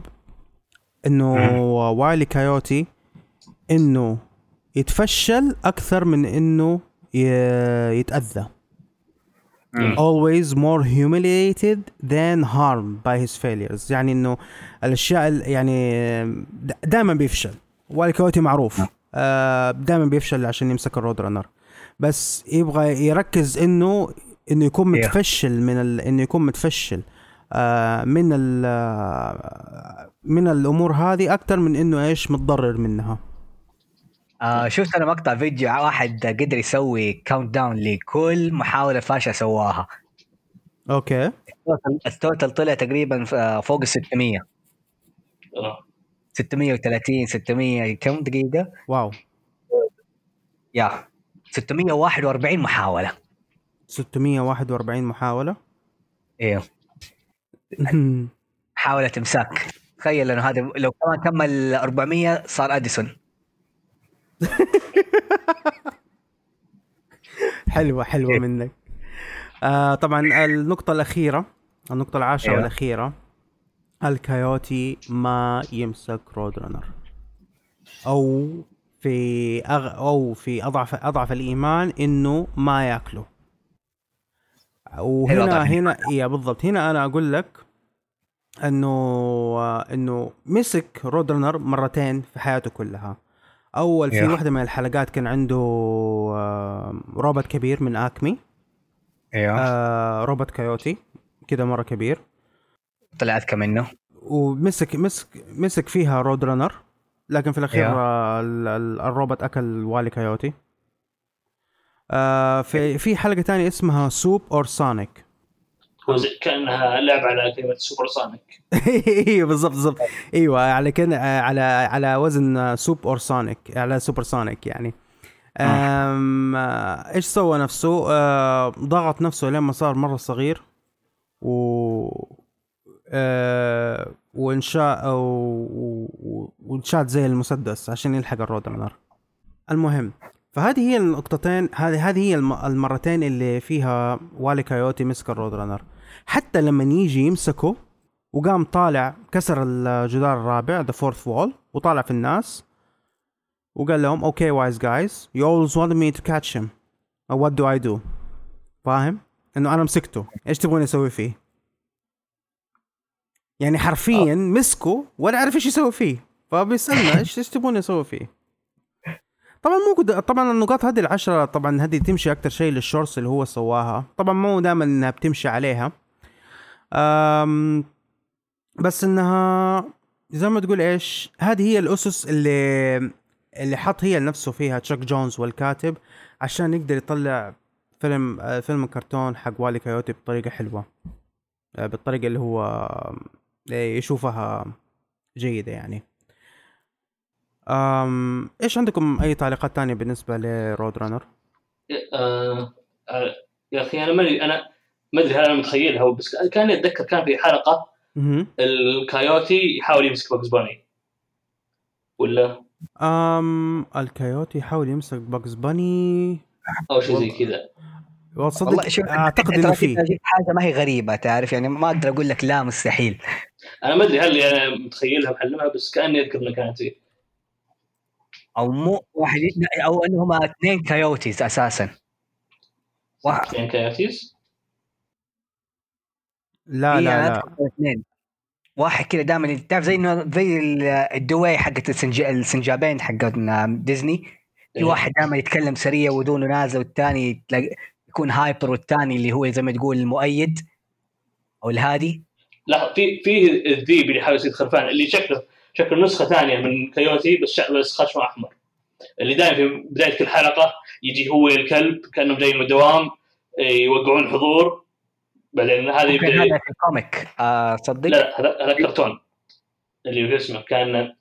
إنه وايلي كايوتي إنه يتفشل أكثر من إنه يتأذى. Always more humiliated than harmed by his failures. يعني إنه الأشياء يعني دائما بيفشل. والكوتي معروف. آه دائما بيفشل عشان يمسك ال Road Runner. بس يبغى يركز انه إنه يكون متفشل من ال... إنه يكون متفشل آه من ال... من الأمور هذه أكثر من إنه إيش متضرر منها. آه شفت أنا مقطع فيديو واحد قدر يسوي countdown لكل محاولة فاشله سواها. okay. ال total طلع تقريبا آه، فوق ال 600 630 600 كم دقيقة؟ واو. يا. 641 محاولة. 641 محاولة. [laughs] أيوه محاوله امساك تخيل إنه هذا لو كمان كمل 400 صار أديسون. [laughs] حلوة حلوة إيه. منك. آه طبعا النقطة الأخيرة النقطة العاشرة أيوة. والأخيرة. الكايوتي ما يمسك Road Runner أو في أغ... أو في أضعف أضعف الإيمان إنه ما يأكله. وهنا هنا يا بالضبط. هنا أنا أقول لك إنه إنه مسك Road Runner مرتين في حياته كلها. أول في واحدة من الحلقات كان عنده روبوت كبير من أكمي. أيوه آه روبوت كايوتي كذا مرة كبير. طلعت كم منه ومسك مسك مسك فيها Road Runner لكن في الأخير آه الروبوت أكل والي كايوتي. آه في في حلقة ثانية اسمها Soup or Sonic. كأنها لعب على كلمه supersonic أيوه بالضبط بالضبط. أيوه على كأن على على وزن Soup or Sonic على supersonic يعني. أم آه، إيش سوى نفسه؟ آه ضغط نفسه لين ما صار مرة صغير و آه وانشاء. وانشات زي المسدس عشان يلحق ال Road Runner المهم فهذه هي النقطتين هذه هذه هي المرتين اللي فيها والي كايوتي مسك ال Road Runner حتى لما يجي يمسكه وقام طالع كسر الجدار الرابع the fourth wall وطالع في الناس وقال لهم okay wise guys you always wanted me to catch him what do I do فاهم؟ إنه أنا مسكته إيش تبغون أسوي فيه؟ يعني حرفيا أوه. مسكه ولا عارف إيش يسوي فيه فبيسألنا [laughs] إيش إيش تبغون أسوي فيه؟ طبعا مو طبعا النقاط هذه العشرة طبعا هذه تمشي أكثر شيء لل shorts اللي هو سواها طبعا مو دائما إنها بتمشي عليها بس إنها زي ما تقول إيش هذه هي الأسس اللي اللي حط هي لنفسه فيها تشاك جونز والكاتب عشان يقدر يطلع فيلم فيلم الكرتون حق والي كايوتي بطريقة حلوة بالطريقة اللي هو يشوفها جيدة يعني أم إيش عندكم أي تعليقات تانية بالنسبة ل Road Runner؟ آه آه يا أخي أنا ما أنا ما أدري هل أنا متخيلها بس كان اتذكر كان في حلقة الكايوتي يحاول يمسك باقز باني. ولا؟ أم الكايوتي يحاول يمسك باقز باني. أو شيء زي كذا. والله شوف أعتقد إنه في. حاجة ما هي غريبة تعرف؟ يعني ما أقدر أقول لك لا مستحيل. أنا ما أدري هل أنا متخيلها محلمها بس كأني أذكر إنها كانت أو مو واحد أو انهم اثنين كايوتيز أساسا. اثنين كايوتيز؟ لا لا لا. اثنين. واحد كذا دائما تعرف زي إنه زي الدواي حقت السنجابين حق ديزني. في إيه. واحد دائما يتكلم سريع ودونه نازل والثاني يكون hyper والثاني اللي هو زي ما تقول المؤيد أو الهادي. لا في في الذيب اللي يحاول يصير خرفان اللي شكله شكل نسخة ثانية من كايوتي بس بس خشمه أحمر. اللي دائما في بداية كل حلقة يجي هو الكلب كأنهم جايين من الدوام إيه، يوقعون حضور. بعدين هذه هذا في comic. آه صدق؟ لا هذا هذا كرتون. اللي اسمه كان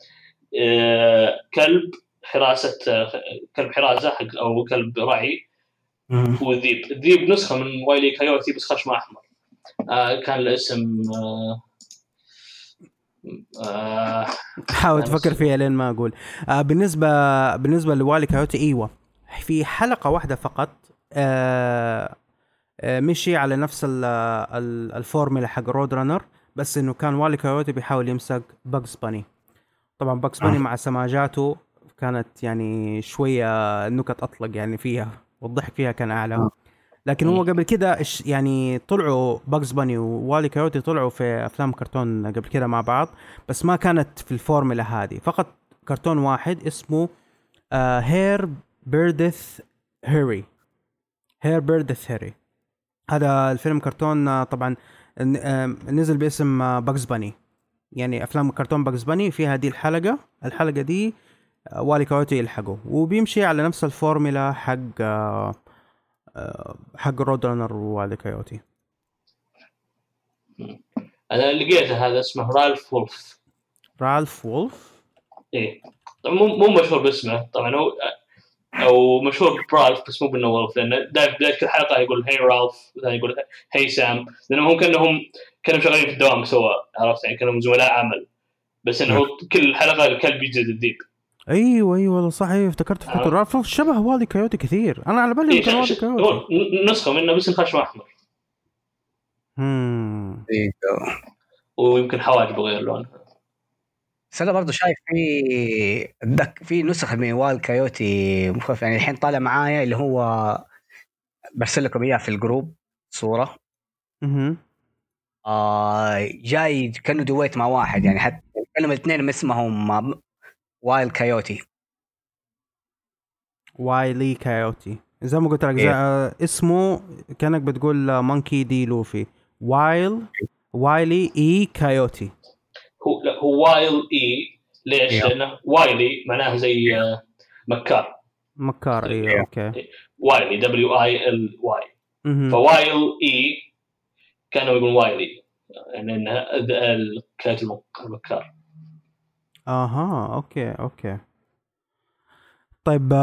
آه كلب حراسة آه كلب حراسة حق أو كلب راعي هو الذيب. نسخة من Wile E. Coyote بس خشمه أحمر. آه كان الاسم آه آه حاول تفكر فيها لين ما أقول. آه بالنسبة بالنسبة ل Wile E. Coyote إيوه. في حلقة واحدة فقط. آه آه مشي على نفس الفورمولا حق Road Runner بس إنه كان Wile E. Coyote بيحاول يمسك Bugs Bunny طبعا Bugs Bunny مع سماجاته كانت يعني شوية نكت أطلق يعني فيها والضحك فيها كان أعلى. آه. لكن هو قبل كده يعني طلعوا Bugs Bunny و Wile E. Coyote طلعوا في أفلام كرتون قبل كده مع بعض بس ما كانت في الفورمولا هذه. فقط كرتون واحد اسمه Hare-Breadth Hurry Hare-Breadth Hurry هذا الفيلم كرتون آه، طبعا آه، نزل باسم Bugs Bunny يعني أفلام كرتون Bugs Bunny فيها هذه الحلقة. الحلقة دي Wile E. Coyote يلحقه. وبيمشي على نفس الفورمولا حق حق Road Runner و Wile E. Coyote. أنا لقيته هذا اسمه Ralph Wolf Ralph Wolf؟ إيه. مو مو مشهور باسمه. طبعا هو أو مشهور ب Ralph بس مو بانه Wolf لأنه دائما بدايه كل حلقه يقول hey Ralph وثاني يقول hey Sam لأنهم هم كأنهم كانوا شغالين في الدوام سوا عرفت؟ يعني كانوا زملاء عمل. بس إنه. كل حلقة الكلب يجلد الذيب أيوه أيوه والله صح أيوه افتكرت فكرة Ralph شبه Wile E. Coyote كثير. أنا على بالي كان Wile E. Coyote. نسخة منه بس الخشم أحمر. امم ويمكن حواجبه غير لون بس أنا برضه شايف في في نسخ من Wile Coyote مخفف يعني الحين طالع معايا اللي هو برسل لكم إياه في ال group صورة. أها. آه جاي كأنه duet مع واحد. يعني حتى كانوا الاثنين اسمهم Wile Coyote Wile E. Coyote زي ما قلت لك إيه؟ اسمه كأنك بتقول Monkey D. Luffy Wile Wile E. Coyote هو Wile E. ليش؟ إيه. لأنه wily معناها زي آه، مكار مكار اي إيه. أوكي wily دبليو آي إل واي فوايل إي كانوا يقولون وايلي يعني إنه الكاتب المكار أها أوكي أوكي طيب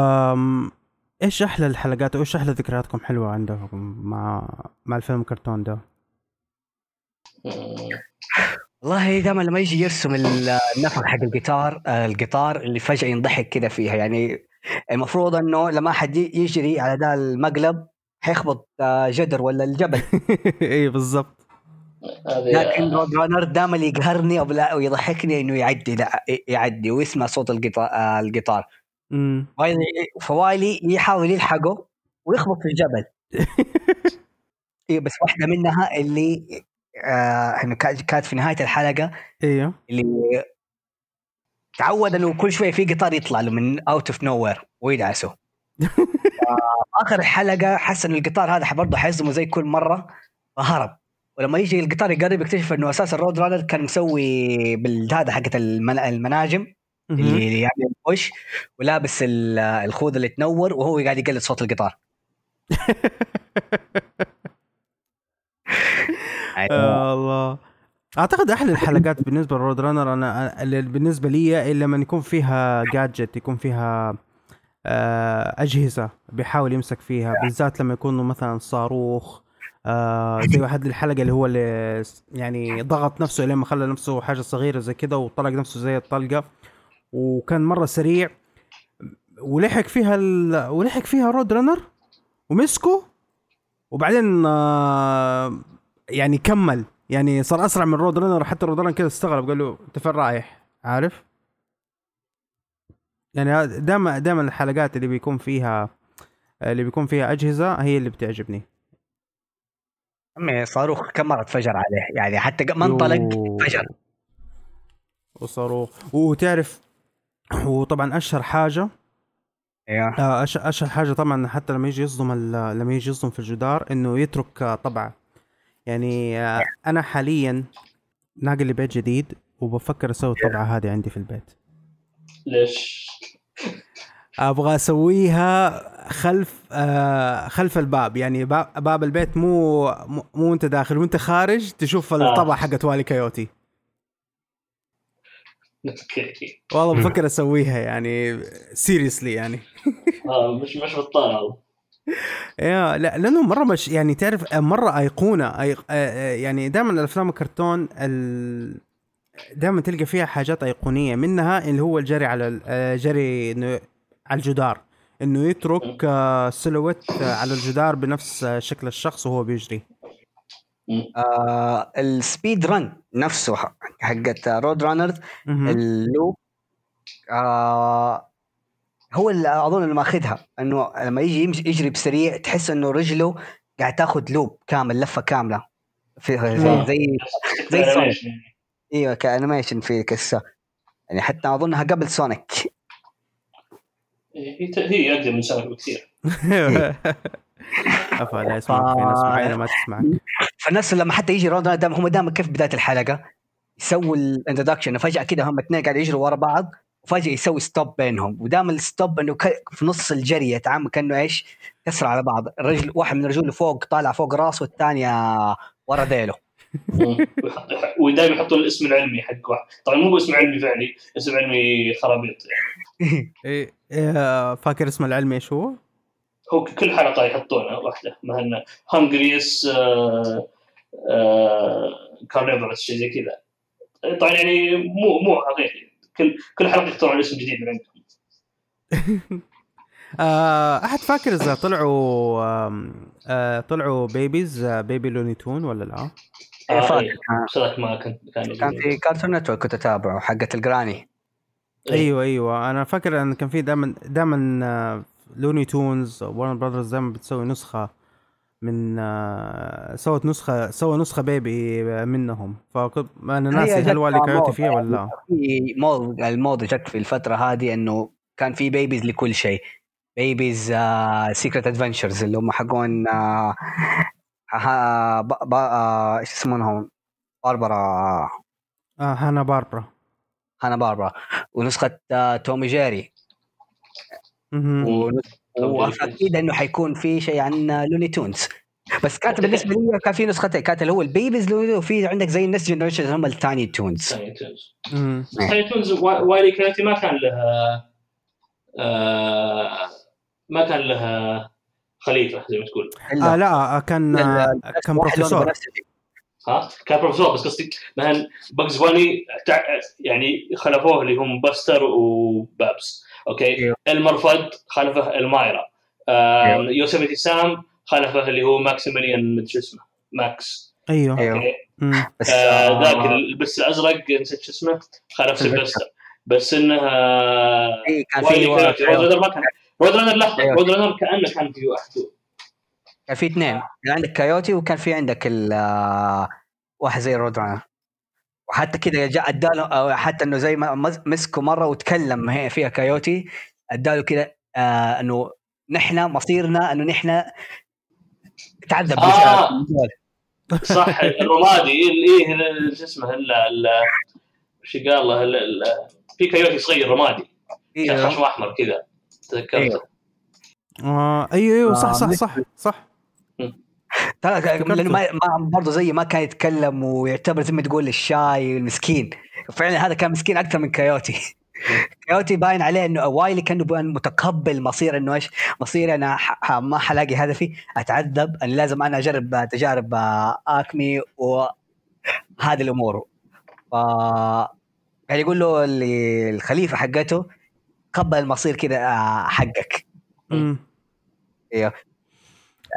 إيش أحلى الحلقات وايش أحلى ذكرياتكم حلوة عندكم مع مع الفيلم كرتون ده؟ والله دائما لما يجي يرسم النفق حق الجيتار آه، القطار اللي فجأة ينضحك كذا فيها. يعني المفروض إنه لما حد يجري على ذا المقلب حيخبط آه، جدر ولا الجبل. [laughs] اي بالضبط. لكن Road Runner دائما يقهرني ويضحكني إنه يعدي لا يعدي ويسمع صوت القطار آه، القطار ف Wile E. يحاول يلحقه ويخبط في الجبل. [laughs] إيه بس واحدة منها اللي آه كانت في نهاية الحلقة. إيوه. اللي تعود إنه كل شوية في قطار يطلع له من out of nowhere ويدعسه آخر الحلقة حس ان القطار هذا برضه حيصدمه زي كل مرة فهرب. ولما يجي القطار يقرب يكتشف إنه أساسا ال Road Runner كان مسوي بالهذا حقت المناجم اللي يعني البوش ولابس الخوذة اللي تنور وهو قاعد يقلد صوت القطار. [laughs] آه الله. أعتقد أحلى الحلقات بالنسبة لل Road Runner أنا بالنسبة لي لما يكون فيها gadget يكون فيها آه، أجهزة بيحاول يمسك فيها بالذات لما يكونوا مثلا صاروخ آه زي واحد الحلقة اللي هو اللي يعني ضغط نفسه لين ما خلى نفسه حاجة صغيرة زي كده وطلق نفسه زي الطلقة. وكان مرة سريع. ولحق فيها ال... ولحق فيها Road Runner ومسكه. وبعدين آه يعني كمل. يعني صار أسرع من Road Runner حتى Road Runner كذا استغرب قال له أنت فين رايح؟ عارف؟ يعني دائما دائما الحلقات اللي بيكون فيها اللي بيكون فيها أجهزة هي اللي بتعجبني. أمي صاروخ كم مرة تفجر عليه؟ يعني حتى ما انطلق فجر. وصاروخ. وتعرف وطبعا أشهر حاجة أيوه آه، أشهر حاجة طبعا حتى لما يجي يصدم لما يجي يصدم في الجدار إنه يترك طبعه يعني آه، أنا حاليا ناقل لي بيت جديد وبفكر أسوي الطبعة هذه عندي في البيت. ليش؟ أبغى أسويها خلف آه خلف الباب. يعني باب البيت مو مو انت داخل وأنت خارج تشوف الطبعة حقت Wile E. Coyote أوكي. والله بفكر أسويها يعني seriously يعني. آه مش مش بطال يا لا لأنه مرة مش يعني تعرف مرة أيقونة أي... يعني دائما الأفلام الكرتون ال... دائما تلقى فيها حاجات أيقونية منها اللي هو الجري على جري إنه على الجدار إنه يترك silhouette على الجدار بنفس شكل الشخص وهو بيجري. آه ال speed run نفسه حقت Road Runner's ال loop آه هو اللي أظن اللي ماخذها إنه لما يجي يمشي يجري بسريع تحس إنه رجله قاعد تاخذ loop كامل لفة كاملة. في زي زي زي سونيك إيوه ك animation في كسه يعني حتى أظنها قبل سونيك هي هي أقدم من سونيك بكثير. [laughs] أفا يسمع في ناس معينة ما تسمعك فالناس لما حتى يجي رود رانر هم دائما كيف بداية الحلقة؟ يسووا ال introduction فجاه كده هم اثنين قاعد يجروا ورا بعض. وفجأة يسوي stop بينهم. ودائما ال stop إنه في نص الجري يتعامل كأنه إيش؟ كسر على بعض. الرجل واحد من رجوله فوق طالع فوق راسه والثانية ورا ذيله. [laughs] ودائما يحطوا الاسم العلمي حق واحد. طبعا مو اسم علمي فعلي اسم علمي خرابيط. [laughs] يعني إيه فاكر اسمه العلمي إيش هو؟ هو كل حلقة يحطونها واحدة مثلا هنجريس آه آه كارنيفرس شيء زي كذا. طبعا يعني مو مو حقيقي. كل كل حلقة يختارون اسم جديد من عندهم [laughs] آه، أحد فاكر اذا طلعوا آه طلعوا babies baby لوني تون ولا لا؟ آه فاكر إيه. ما كان كان في كارتون network كنت أتابعه حقت ال granny إيه. أيوه أيوه أنا فاكر إن كان في دائما دائما لوني تونز وورنر براذرز دائما بتسوي نسخة من آه، سوت نسخة سوى نسخة baby منهم. فانا ناسي هل وايلي كايوتي فيها ولا لا؟ [laughs] في الموضه جت في الفترة هذه إنه كان في babies لكل شيء. babies secret adventures اللي هم حقون آه آه إيش يسمونهم؟ باربرا. آه هانا باربرا. هانا باربرا. ونسخة آه توم وجيري. وأكيد إنه حيكون في شيء عن لوني تونز بس كانت بالنسبة لي كان في نسختين كانت اللي هو ال babies لوني وفي عندك زي ال next generation هم التايني تونز تايني تونز تايني تونز وايلي كايوتي ما كان لها آه ما كان لها خليفه زي ما تقول. آه لا آه كان لا، آه كان بروفيسور. ها؟ كان بروفيسور بس قصدي مثلا باجز باني تع- يعني خلفوه اللي هم باستر وبابس أوكي. إلمر فاد خلفه إلمايرا. يوسيمتي سام خلفه اللي هو ماكسيميليان مدري شو اسمه ماكس أيوه أيوه. بس آه، آه، ذاك البس الأزرق نسيت شو اسمه خلف سيلفستر. بس إنه آه، إيه، كان في. رود رانر ما كان رود رانر لحظة أيوه. رود رانر كأنه كان في واحد كان في اثنين كان عندك كايوتي وكان في عندك ال واحد زي رود رانر وحتى كذا جاء أداله حتى إنه زي ما مسكه مرة وتكلم هي فيها كايوتي أداله كذا آه إنه نحن مصيرنا إنه نحن تعذب آه. صح [laughs] الرمادي ال- إيه ال- شو اسمه ال- ال- وش قال له ال- ال- في كايوتي صغير رمادي كان أيوه خشم أحمر كذا تذكرته أيوه. آه أيوه أيوه صح آه، صح مثل- صح صح. لأنه ما برضه زي ما كان يتكلم ويعتبر زي ما تقول الشاي المسكين. فعلا هذا كان مسكين أكثر من كايوتي. [laughs] كايوتي باين عليه إنه وايلي كانه متقبل مصير إنه إيش مصيري أنا ما حلاقي هدفي. أتعذب أنا لازم أنا أجرب تجارب أكمي وهذه الأمور. ف يعني يقول له اللي الخليفة حقته قبل المصير كذا آه، حقك. إيوه.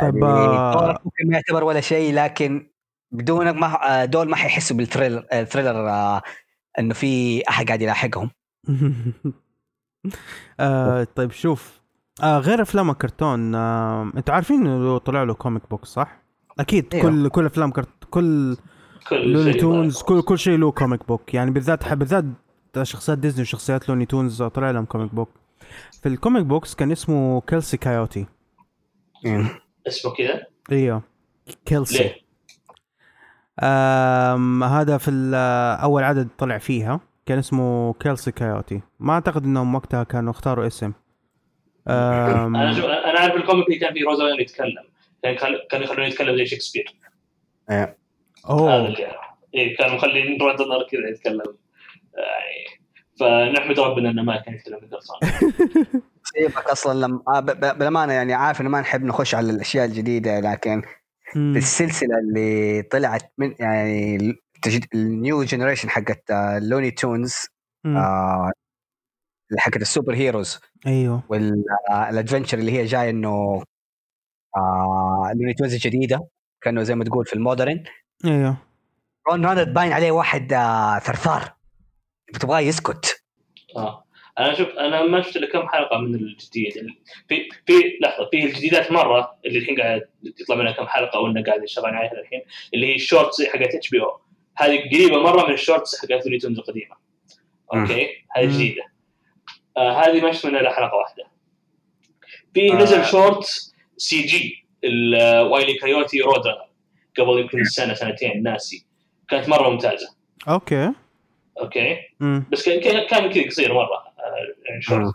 طيب يعني آه، ممكن ما يعتبر ولا شيء لكن بدونك ما آه، دول ما حيحسوا بال thriller ال thriller آه، إنه في أحد قاعد يلاحقهم [laughs] آه طيب شوف آه غير أفلام الكرتون آه أنتوا عارفين إنه طلع له comic book صح؟ أكيد أيوه. كل كل أفلام كرت كل كل لوني تونز. كل كل شيء له comic book يعني بالذات بالذات شخصيات ديزني وشخصيات لوني تونز طلع لهم comic book في ال comic books كان اسمه كيلسي كايوتي اسمه كذا؟ إيوه. كيلسي. ليه؟ آم هذا في ال- أول عدد طلع فيها. كان اسمه كيلسي كايوتي. ما أعتقد إنهم وقتها كانوا اختاروا اسم. آم أنا شو أنا عارف ال comic اللي كان فيه رود رانر يتكلم. كان كانوا يخلونه يتكلم زي شكسبير. هذا أوه. اللي أعرفه. إيه كانوا مخلين رود رانر كذا يتكلم. يعني. فنحمد ربنا إنه ما كان يتكلم [laughs] سيبك أصلا لما آه، ب- ب- بالامانه يعني عارف إنه ما نحب نخش على الأشياء الجديدة لكن مم. السلسلة اللي طلعت من يعني ال new generation حقت آه، لوني تونز. آه، اللي حقت ال super heroes أيوه. وال adventure اللي هي جاية إنه آه لوني تونز الجديدة كأنه زي ما تقول في ال modern. أيوه. رود رانر باين عليه واحد آه ثرثار. تبغاه يسكت. آه. أنا شوف أنا ما شفت إلا كم حلقة من الجديد. ال- في في لحظة في الجديدات مرة اللي الحين قاعد يطلع منها كم حلقة وإنه قاعد يشتغل عليها الحين اللي هي ال shorts حقت HBO هذه قريبة مرة من ال shorts حقت لوني تونز القديمة. أوكي؟ هذه. جديدة. آه هذه ما شفت منها إلا حلقة واحدة. في آه. نزل short CG وايلي كايوتي رود قبل يمكن سنة سنتين ناسي. كانت مرة ممتازة. أوكي. أوكي؟ مم. بس كان كان كان كذا قصير مرة. شورت.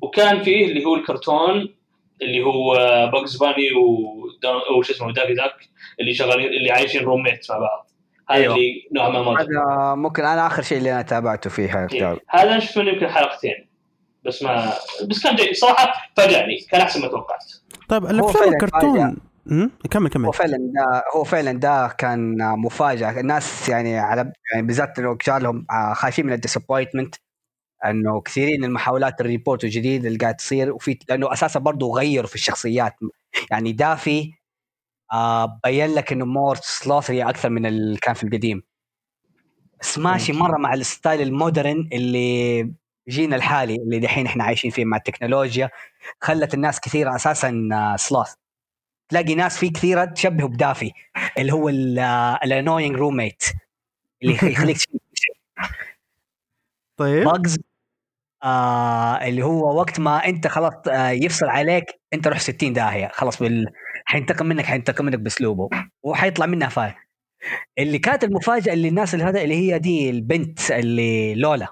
وكان فيه اللي هو الكرتون اللي هو باجز باني وش اسمه دافي داك اللي شغالين اللي عايشين roommate مع بعض. هذا أيوه. اللي نوعا ما موجود. هذا ممكن أنا آخر شيء اللي أنا تابعته فيها. إيه. هذا أنا شفت يمكن حلقتين. بس ما بس كان جيد. صراحة فاجأني. كان أحسن ما توقعت. طيب الأفلام الكرتون مم. كمل هو كمل فعلا ده هو فعلا ده كان مفاجأة. الناس يعني على يعني بالذات انه جالهم آه، خايفين من ال disappointment إنه كثيرين المحاولات ال reboot الجديد اللي قاعد تصير وفي لأنه أساسا برضه غيروا في الشخصيات. يعني دافي آه بين لك إنه more slothery أكثر من اللي كان في القديم. بس ماشي مرة مع ال style ال modern اللي جينا الحالي اللي دحين إحنا عايشين فيه مع التكنولوجيا خلت الناس كثيرة أساسا sloth تلاقي ناس في كثيرة تشبهه بدافي اللي هو ال annoying roommate اللي يخليك طيب. باجز آه اللي هو وقت ما انت خلاص آه يفصل عليك انت روح 60 داهية خلاص بال... حينتقم منك حينتقم منك بأسلوبه وحيطلع منها fire اللي كانت المفاجأة اللي الناس اللي هذا اللي هي دي البنت اللي لولا.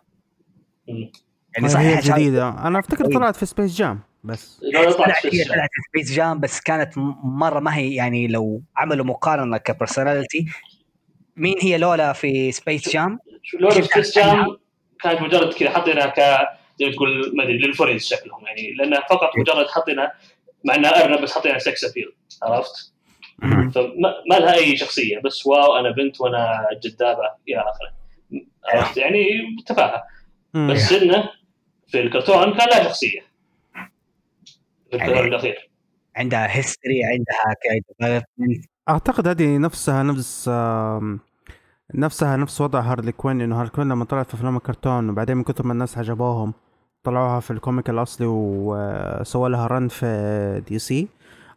يعني هي صحيح شعر- جديدة. أنا أفتكر أيوه. طلعت في سبيس جام بس. طلعت في في سبيس جام بس كانت مرة ما هي يعني لو عملوا مقارنة ك personality مين هي لولا في سبيس جام؟ شو لو شفت سبيس جام كانت مجرد كذا حاطينها ك زي ما تقول ما أدري لل furries شكلهم يعني لانها فقط مجرد حطينا مع إنها أرنب بس حطينا sex appeal عرفت؟ فما ما لها أي شخصية بس wow أنا بنت وأنا جذابه إلى آخره. عرفت؟ يعني تفاهه مم. بس إنه في الكرتون كان لها شخصية. في يعني- الأخير. عندها history عندها كايد أعتقد هذه نفسها نفس نفسها نفس وضع هارلي كوين إنه هارلي كوين لما طلعت في أفلام الكرتون وبعدين من كثر ما الناس عجبوهم طلعوها في ال comic الأصلي وسووا لها run في دي سي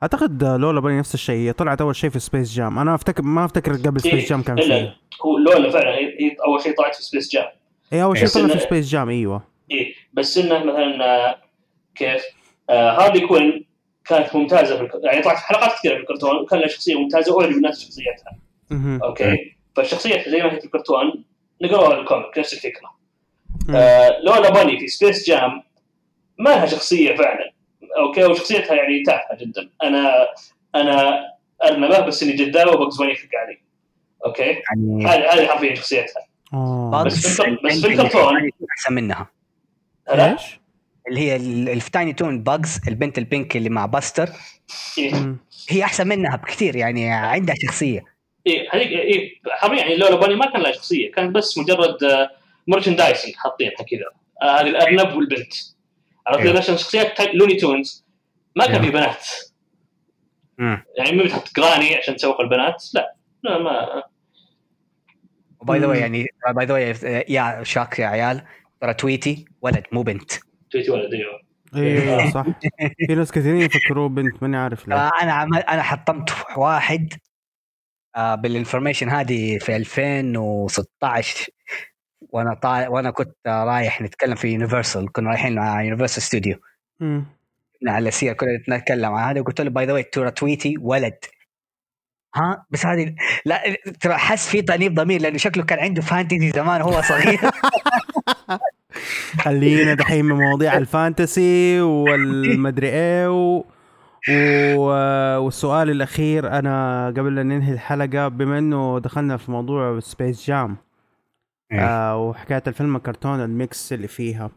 أعتقد لولا بني نفس الشيء هي طلعت أول شيء في سبيس جام أنا أفتكر ما أفتكر قبل سبيس جام كان فيه. هو لولا فعلا هي أول شيء طلعت في سبيس جام اي أول شيء بس طلع في سبيس جام إيوه. إيه بس إنه مثلا آه، كيف؟ هارلي كوين كانت ممتازة في الك... يعني طلعت في حلقات كثيرة في الكرتون وكان لها شخصية ممتازة واعجب الناس بشخصيتها. okay؟ فالشخصية زي ما هي في الكرتون نقراها بال comic نفس الفكرة. آه لولا باني في سبيس جام ما لها شخصية فعلا. okay؟ وشخصيتها يعني تافهة جدا. أنا أنا ارنبه بس إني جذابه وبقز باني يفك علي. أوكي؟ يعني هذه هذه حرفيا شخصيتها. آه. بس في بس في الكرتون. أحسن منها. إيش؟ اللي هي ال- اللي في تايني تون باجز البنت ال pink اللي مع باستر إيه. هي أحسن منها بكثير يعني عندها شخصية. إيه هذيك إيه حرفيا يعني لولا باني ما كان لها شخصية كانت بس مجرد merchandising حاطينها كذا. آه، هذه الارنب والبنت. عرفت؟ أيوه. ليش شخصيات لوني تونز ما كان أيوه. في بنات. يعني ما بتحط جراني عشان تسوق البنات؟ لا. لا ما و by the مم. يعني by the يا شاك يا عيال ترى تويتي ولد مو بنت. تويتي ولد أيوه أيوه صح. في ناس كثيرين يفكروه بنت ماني عارف ليه. آه، أنا عمل أنا حطمت واحد. آه، بال information هذه في 2016 وأنا طالع وأنا كنت آه، رايح نتكلم في يونيفرسال كنا رايحين على يونيفرسال ستوديو. على سير كنا نتكلم عن هذا وقلت له by the way ترى تويتي ولد. ها؟ بس هذه لا ترى حس في تأنيب ضمير لأنه شكله كان عنده fantasy زمان هو صغير. [laughs] خلينا دحين من مواضيع ال fantasy والمدري إيه و... و... والسؤال الأخير أنا قبل أن ننهي الحلقة بما إنه دخلنا في موضوع سبيس جام آه وحكاية الفيلم الكرتون ال mix اللي فيها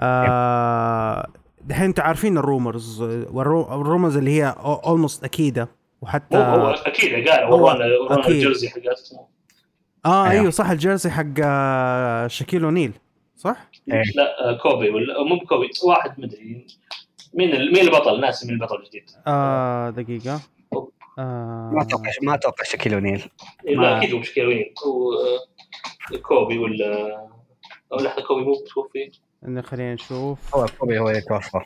آه دحين أنتوا عارفين ال rumors وال ru- ال rumors اللي هي almost أكيدة وحتى هو هو أكيد قال أكيد. ال jersey حقته آه أيوه. أيوه صح ال jersey حق آه، شاكيل أونيل صح؟ إيه. لا آه، كوبي ولا مو بكوبي واحد مدري مين ال- مين البطل؟ ناسي مين البطل الجديد. آه دقيقة. آه. ما أتوقع ما أتوقع شكيل اونيل إيه، ما- لا أكيد هو مش كيروين هو آه، كوبي ولا أو لحظة كوبي مو توفي إن خلينا نشوف. هو كوبي هو اللي توفى.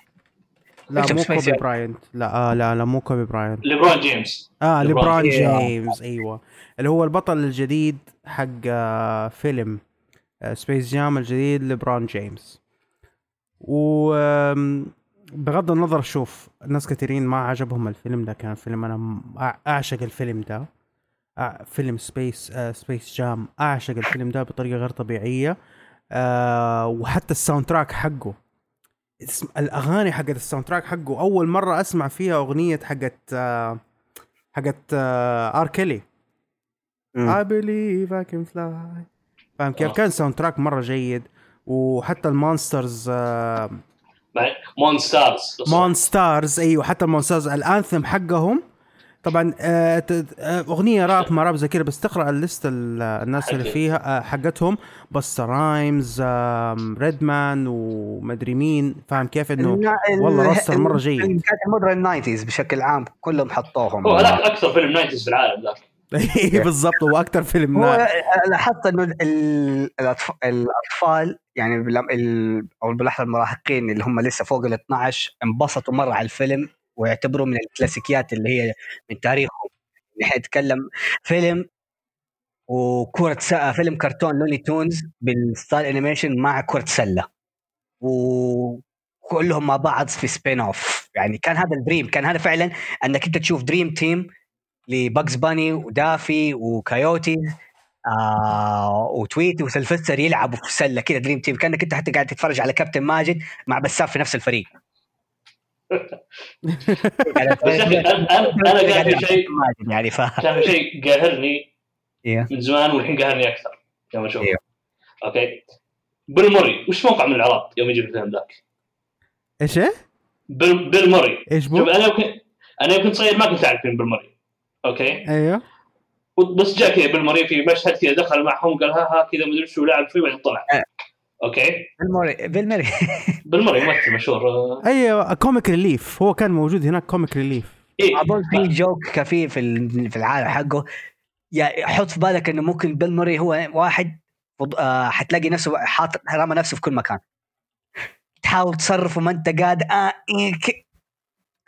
لا مو كوبي. براينت. لا آه لا لا مو كوبي براينت. ليبرون جيمس. آه ليبرون جيمس. أيوه. اللي هو البطل الجديد حق آه فيلم. آه سبيس جام الجديد ليبرون جيمس. و بغض النظر شوف ناس كثيرين ما عجبهم الفيلم ده كان فيلم أنا أعشق الفيلم ده. فيلم سبيس آه سبيس جام أعشق الفيلم ده بطريقة غير طبيعية. آه وحتى ال soundtrack حقه. اسم الأغاني حقت ال soundtrack حقه. أول مرة أسمع فيها أغنية حقت آه حقت آه ار كيلي I believe I can fly. فاهم كيف؟ آه. كان soundtrack مرة جيد وحتى المونسترز آه مون ستارز مون ستارز أيوه حتى المون ستارز ال anthem حقهم طبعا آه ت- أغنية راب ما راب زي كذا بس تقرأ ال list ال- الناس اللي. فيها آه حقتهم بستا رايمز ريدمان ومدري مين فاهم كيف إنه والله roster مرة جيد. كانت ال modern nineties بشكل عام كلهم حطوهم هو هذاك أكثر فيلم 90 في العالم ذاك [laughs] بالضبط هو أكثر فيلم هو. لاحظت إنه الأطفال يعني أو بالاحرى المراهقين اللي هم لسه فوق ال 12 انبسطوا مرة على الفيلم ويعتبروا من الكلاسيكيات اللي هي من تاريخهم نحن نتكلم فيلم وكرة. فيلم كرتون Looney Tunes بال style animation مع كرة سلة وكلهم مع بعض في spin-off يعني كان هذا ال dream كان هذا فعلا إنك أنت تشوف dream team لباكس باني ودافي وكايوتي آه وتويتي وسلفستر يلعبوا في سله كذا dream team كأنك أنت حتى قاعد تتفرج على كابتن ماجد مع بسام في نفس الفريق [laughs] بس يا أخي أنا في [laughs] شيء يعني ف شيء قاهرني إيه. من زمان والحين قاهرني أكثر لما اشوفه إيه. okay بيل موري وش موقعه من الإعراب يوم يجي الفيلم ذاك؟ إيش إيه؟ بيل, بيل موري إيش بو؟ أنا يمكن أنا يوم كنت صغير ما كنت أعرف مين بيل موري okay. أيوه. بس جاء كذا بيل موري في مشهد كذا دخل معهم قال ها ها كذا مدري شو لعب شوي بعدين طلع. آه. okay. بيل موري بيل موري [laughs] بيل موري ممثل مشهور. أيوه comic relief هو كان موجود هناك comic relief إيه. اظن في joke كفي في ال- في العالم حقه. يا حط في بالك إنه ممكن بيل موري هو واحد آه، حتلاقي نفسه حاطط رمى نفسه في كل مكان. تحاول تصرف وما أنت قادر آه إيه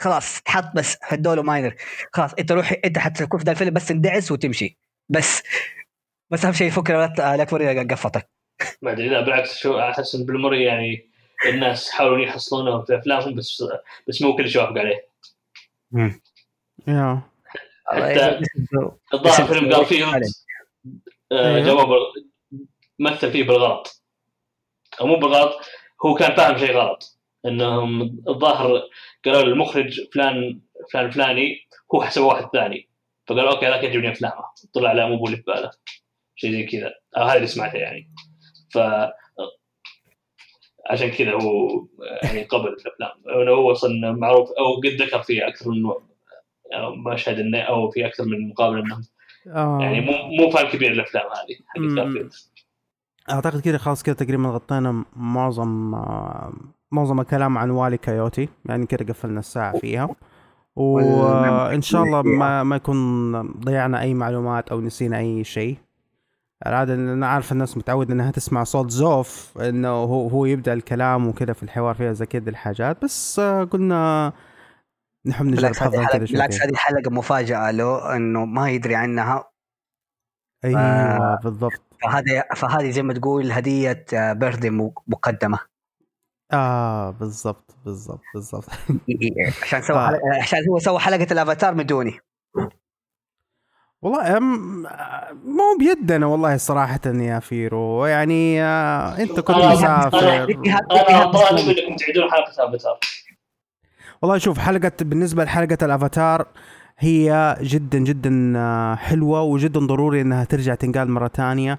خلاص تحط بس هدوله minor خلاص انت روح انت حتكون في ذا الفيلم بس تندعس وتمشي. بس بس أهم شيء فكرة لا لا توري قفطك ما أدري لا بالعكس شو أحس موري يعني الناس حاولوا يحصلونه في أفلامهم بس بس مو كل شيء وافق عليه. يا. حتى الظاهر فيلم جارفيلد آه، أيوه. جواب مثل فيه بالغلط. أو مو بالغلط هو كان فاهم شيء غلط. إنهم الظاهر قالوا للمخرج فلان فلان الفلاني هو حسب واحد ثاني. فقال أوكي ذاك يعجبني أفلامه. طلع لا مو اللي في باله. شيء زي كذا. أو هذا اللي سمعته يعني. ف عشان كذا هو يعني قبل الأفلام. هو أصلا معروف أو قد ذكر في أكثر من مشهد إنه أو في أكثر من مقابلة إنه. آه. يعني مو مو فان كبير الأفلام هذه حق أعتقد كذا خلاص كذا تقريبا غطينا معظم آه، معظم الكلام عن والي كايوتي يعني كذا قفلنا الساعة فيها. وإن شاء الله ما ما يكون ضيعنا أي معلومات أو نسينا أي شيء. العادة إن أنا عارف الناس متعودة إنها تسمع صوت زوف إنه هو هو يبدأ الكلام وكذا في الحوار فيها زي كذا الحاجات. بس آه، قلنا نحب نجرب بالعكس حظنا كذا بالعكس شويتين. هذه حلقة مفاجأة له إنه ما يدري عنها. أيوه آه. بالضبط. فهذه فهذه زي ما تقول هدية بيرثدي مقدمة. آه بالضبط بالضبط بالضبط. [laughs] عشان سوى آه. حلقة عشان هو سوى حلقة الأفاتار من دوني. والله أم مو بيدنا والله صراحة يا فيرو. يعني آه أنت كنت مسافر. أنا طالب انكم تعيدون حلقة افاتار والله شوف حلقة بالنسبة لحلقة الأفاتار هي جدا جدا آه، حلوة وجدا ضروري إنها ترجع تنقال مرة تانية آه، ب-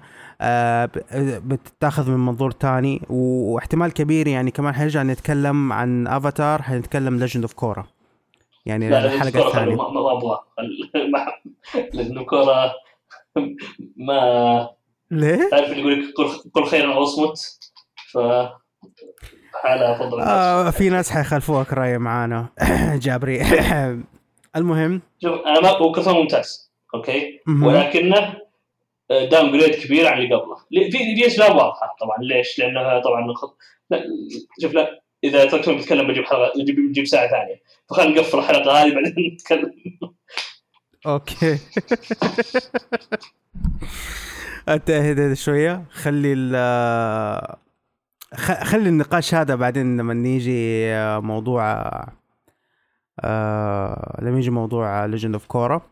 بتتاخذ من منظور تاني. واحتمال كبير يعني كمان حنرجع نتكلم عن افاتار حنتكلم Legend of Korra يعني كورا الثانية ما أبغى. [laughs] لأنه كورا [laughs] ما ليه؟ تعرف اللي يقول لك قل- قل خيرا أو اصمت ف آه في ناس حيخالفوك رأي معانا. [coughs] جابري. [coughs] المهم. شوف أنا ما هو كرتون ممتاز okay. ولكنه downgrade كبير عن اللي قبله. في في أسباب واضحة طبعا. ليش؟ لانها طبعا خط... لا شوف لا إذا تركتوني بتكلم بجيب حلقه بجيب بجيب ساعة ثانية. فخلينا نقفل الحلقة هذه بعدين [laughs] نتكلم. okay. انت اهدى شوية. خلي ال خلي النقاش هذا بعدين لما نيجي موضوع آه لما يجي موضوع Legend of Korra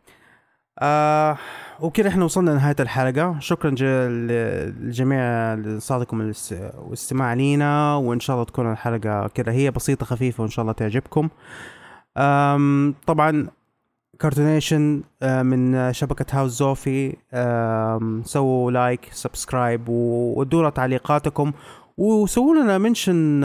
آه وكذا إحنا وصلنا لنهاية الحلقة. شكرا للجميع لإنصاتكم الاس- والاستماع لينا وإن شاء الله تكون الحلقة كذا هي بسيطة خفيفة وإن شاء الله تعجبكم. طبعا كارتونيشن آه، من شبكة هاوس زوفي سووا like subscribe وودونا تعليقاتكم وسووا لنا mention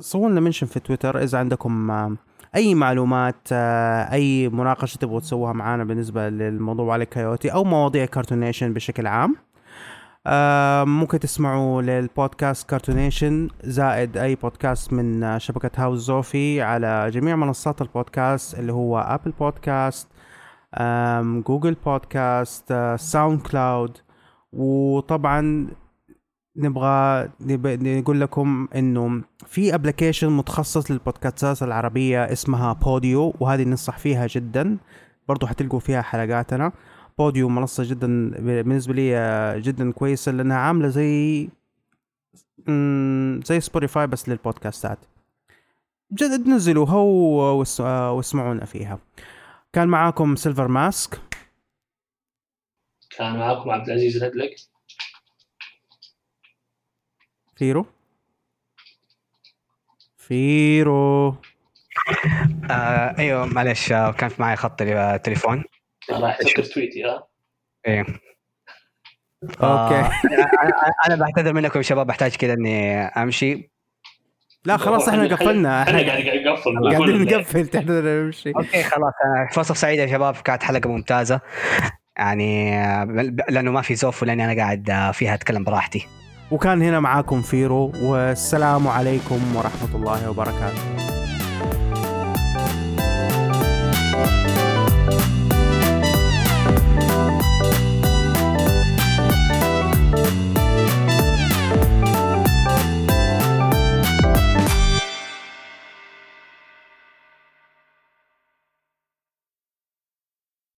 سووا لنا mention في تويتر إذا عندكم آه، أي معلومات آه، أي مناقشة تبغوا تسووها معانا بالنسبة للموضوع على كايوتي أو مواضيع كارتونيشن بشكل عام آه، ممكن تسمعوا للبودكاست كارتونيشن زائد أي بودكاست من شبكة هاوس زوفي على جميع منصات البودكاست اللي هو Apple Podcast Google Podcast SoundCloud وطبعا نبغى نب- نقول لكم إنه في application متخصص للبودكاستات العربية اسمها Podeo وهذه ننصح فيها جدا. برضو حتلقوا فيها حلقاتنا. Podeo منصة جدا بالنسبة لي آه، جدا كويسة لأنها عاملة زي زي Spotify بس للبودكاستات. جد نزلوها آه، واسمعونا فيها. كان معاكم سيلفر ماسك كان معكم عبد العزيز فيرو؟ فيرو. آه أيوه معلش آه كانت معي خط آه، تليفون. راح يسكر تويتي ها؟ إيه. [laughs] okay. أنا- أنا بعتذر منكم يا شباب بحتاج كذا إني أمشي. لا خلاص إحنا قفلنا. إحنا إحنا قاعد قاعد نقفل قاعدين نقفل نمشي. okay خلاص. فرصة سعيدة يا شباب كانت حلقة ممتازة. يعني آه، لأنه ما في زوف ولأني أنا قاعد آه، فيها أتكلم براحتي. وكان هنا معاكم فيرو والسلام عليكم ورحمة الله وبركاته.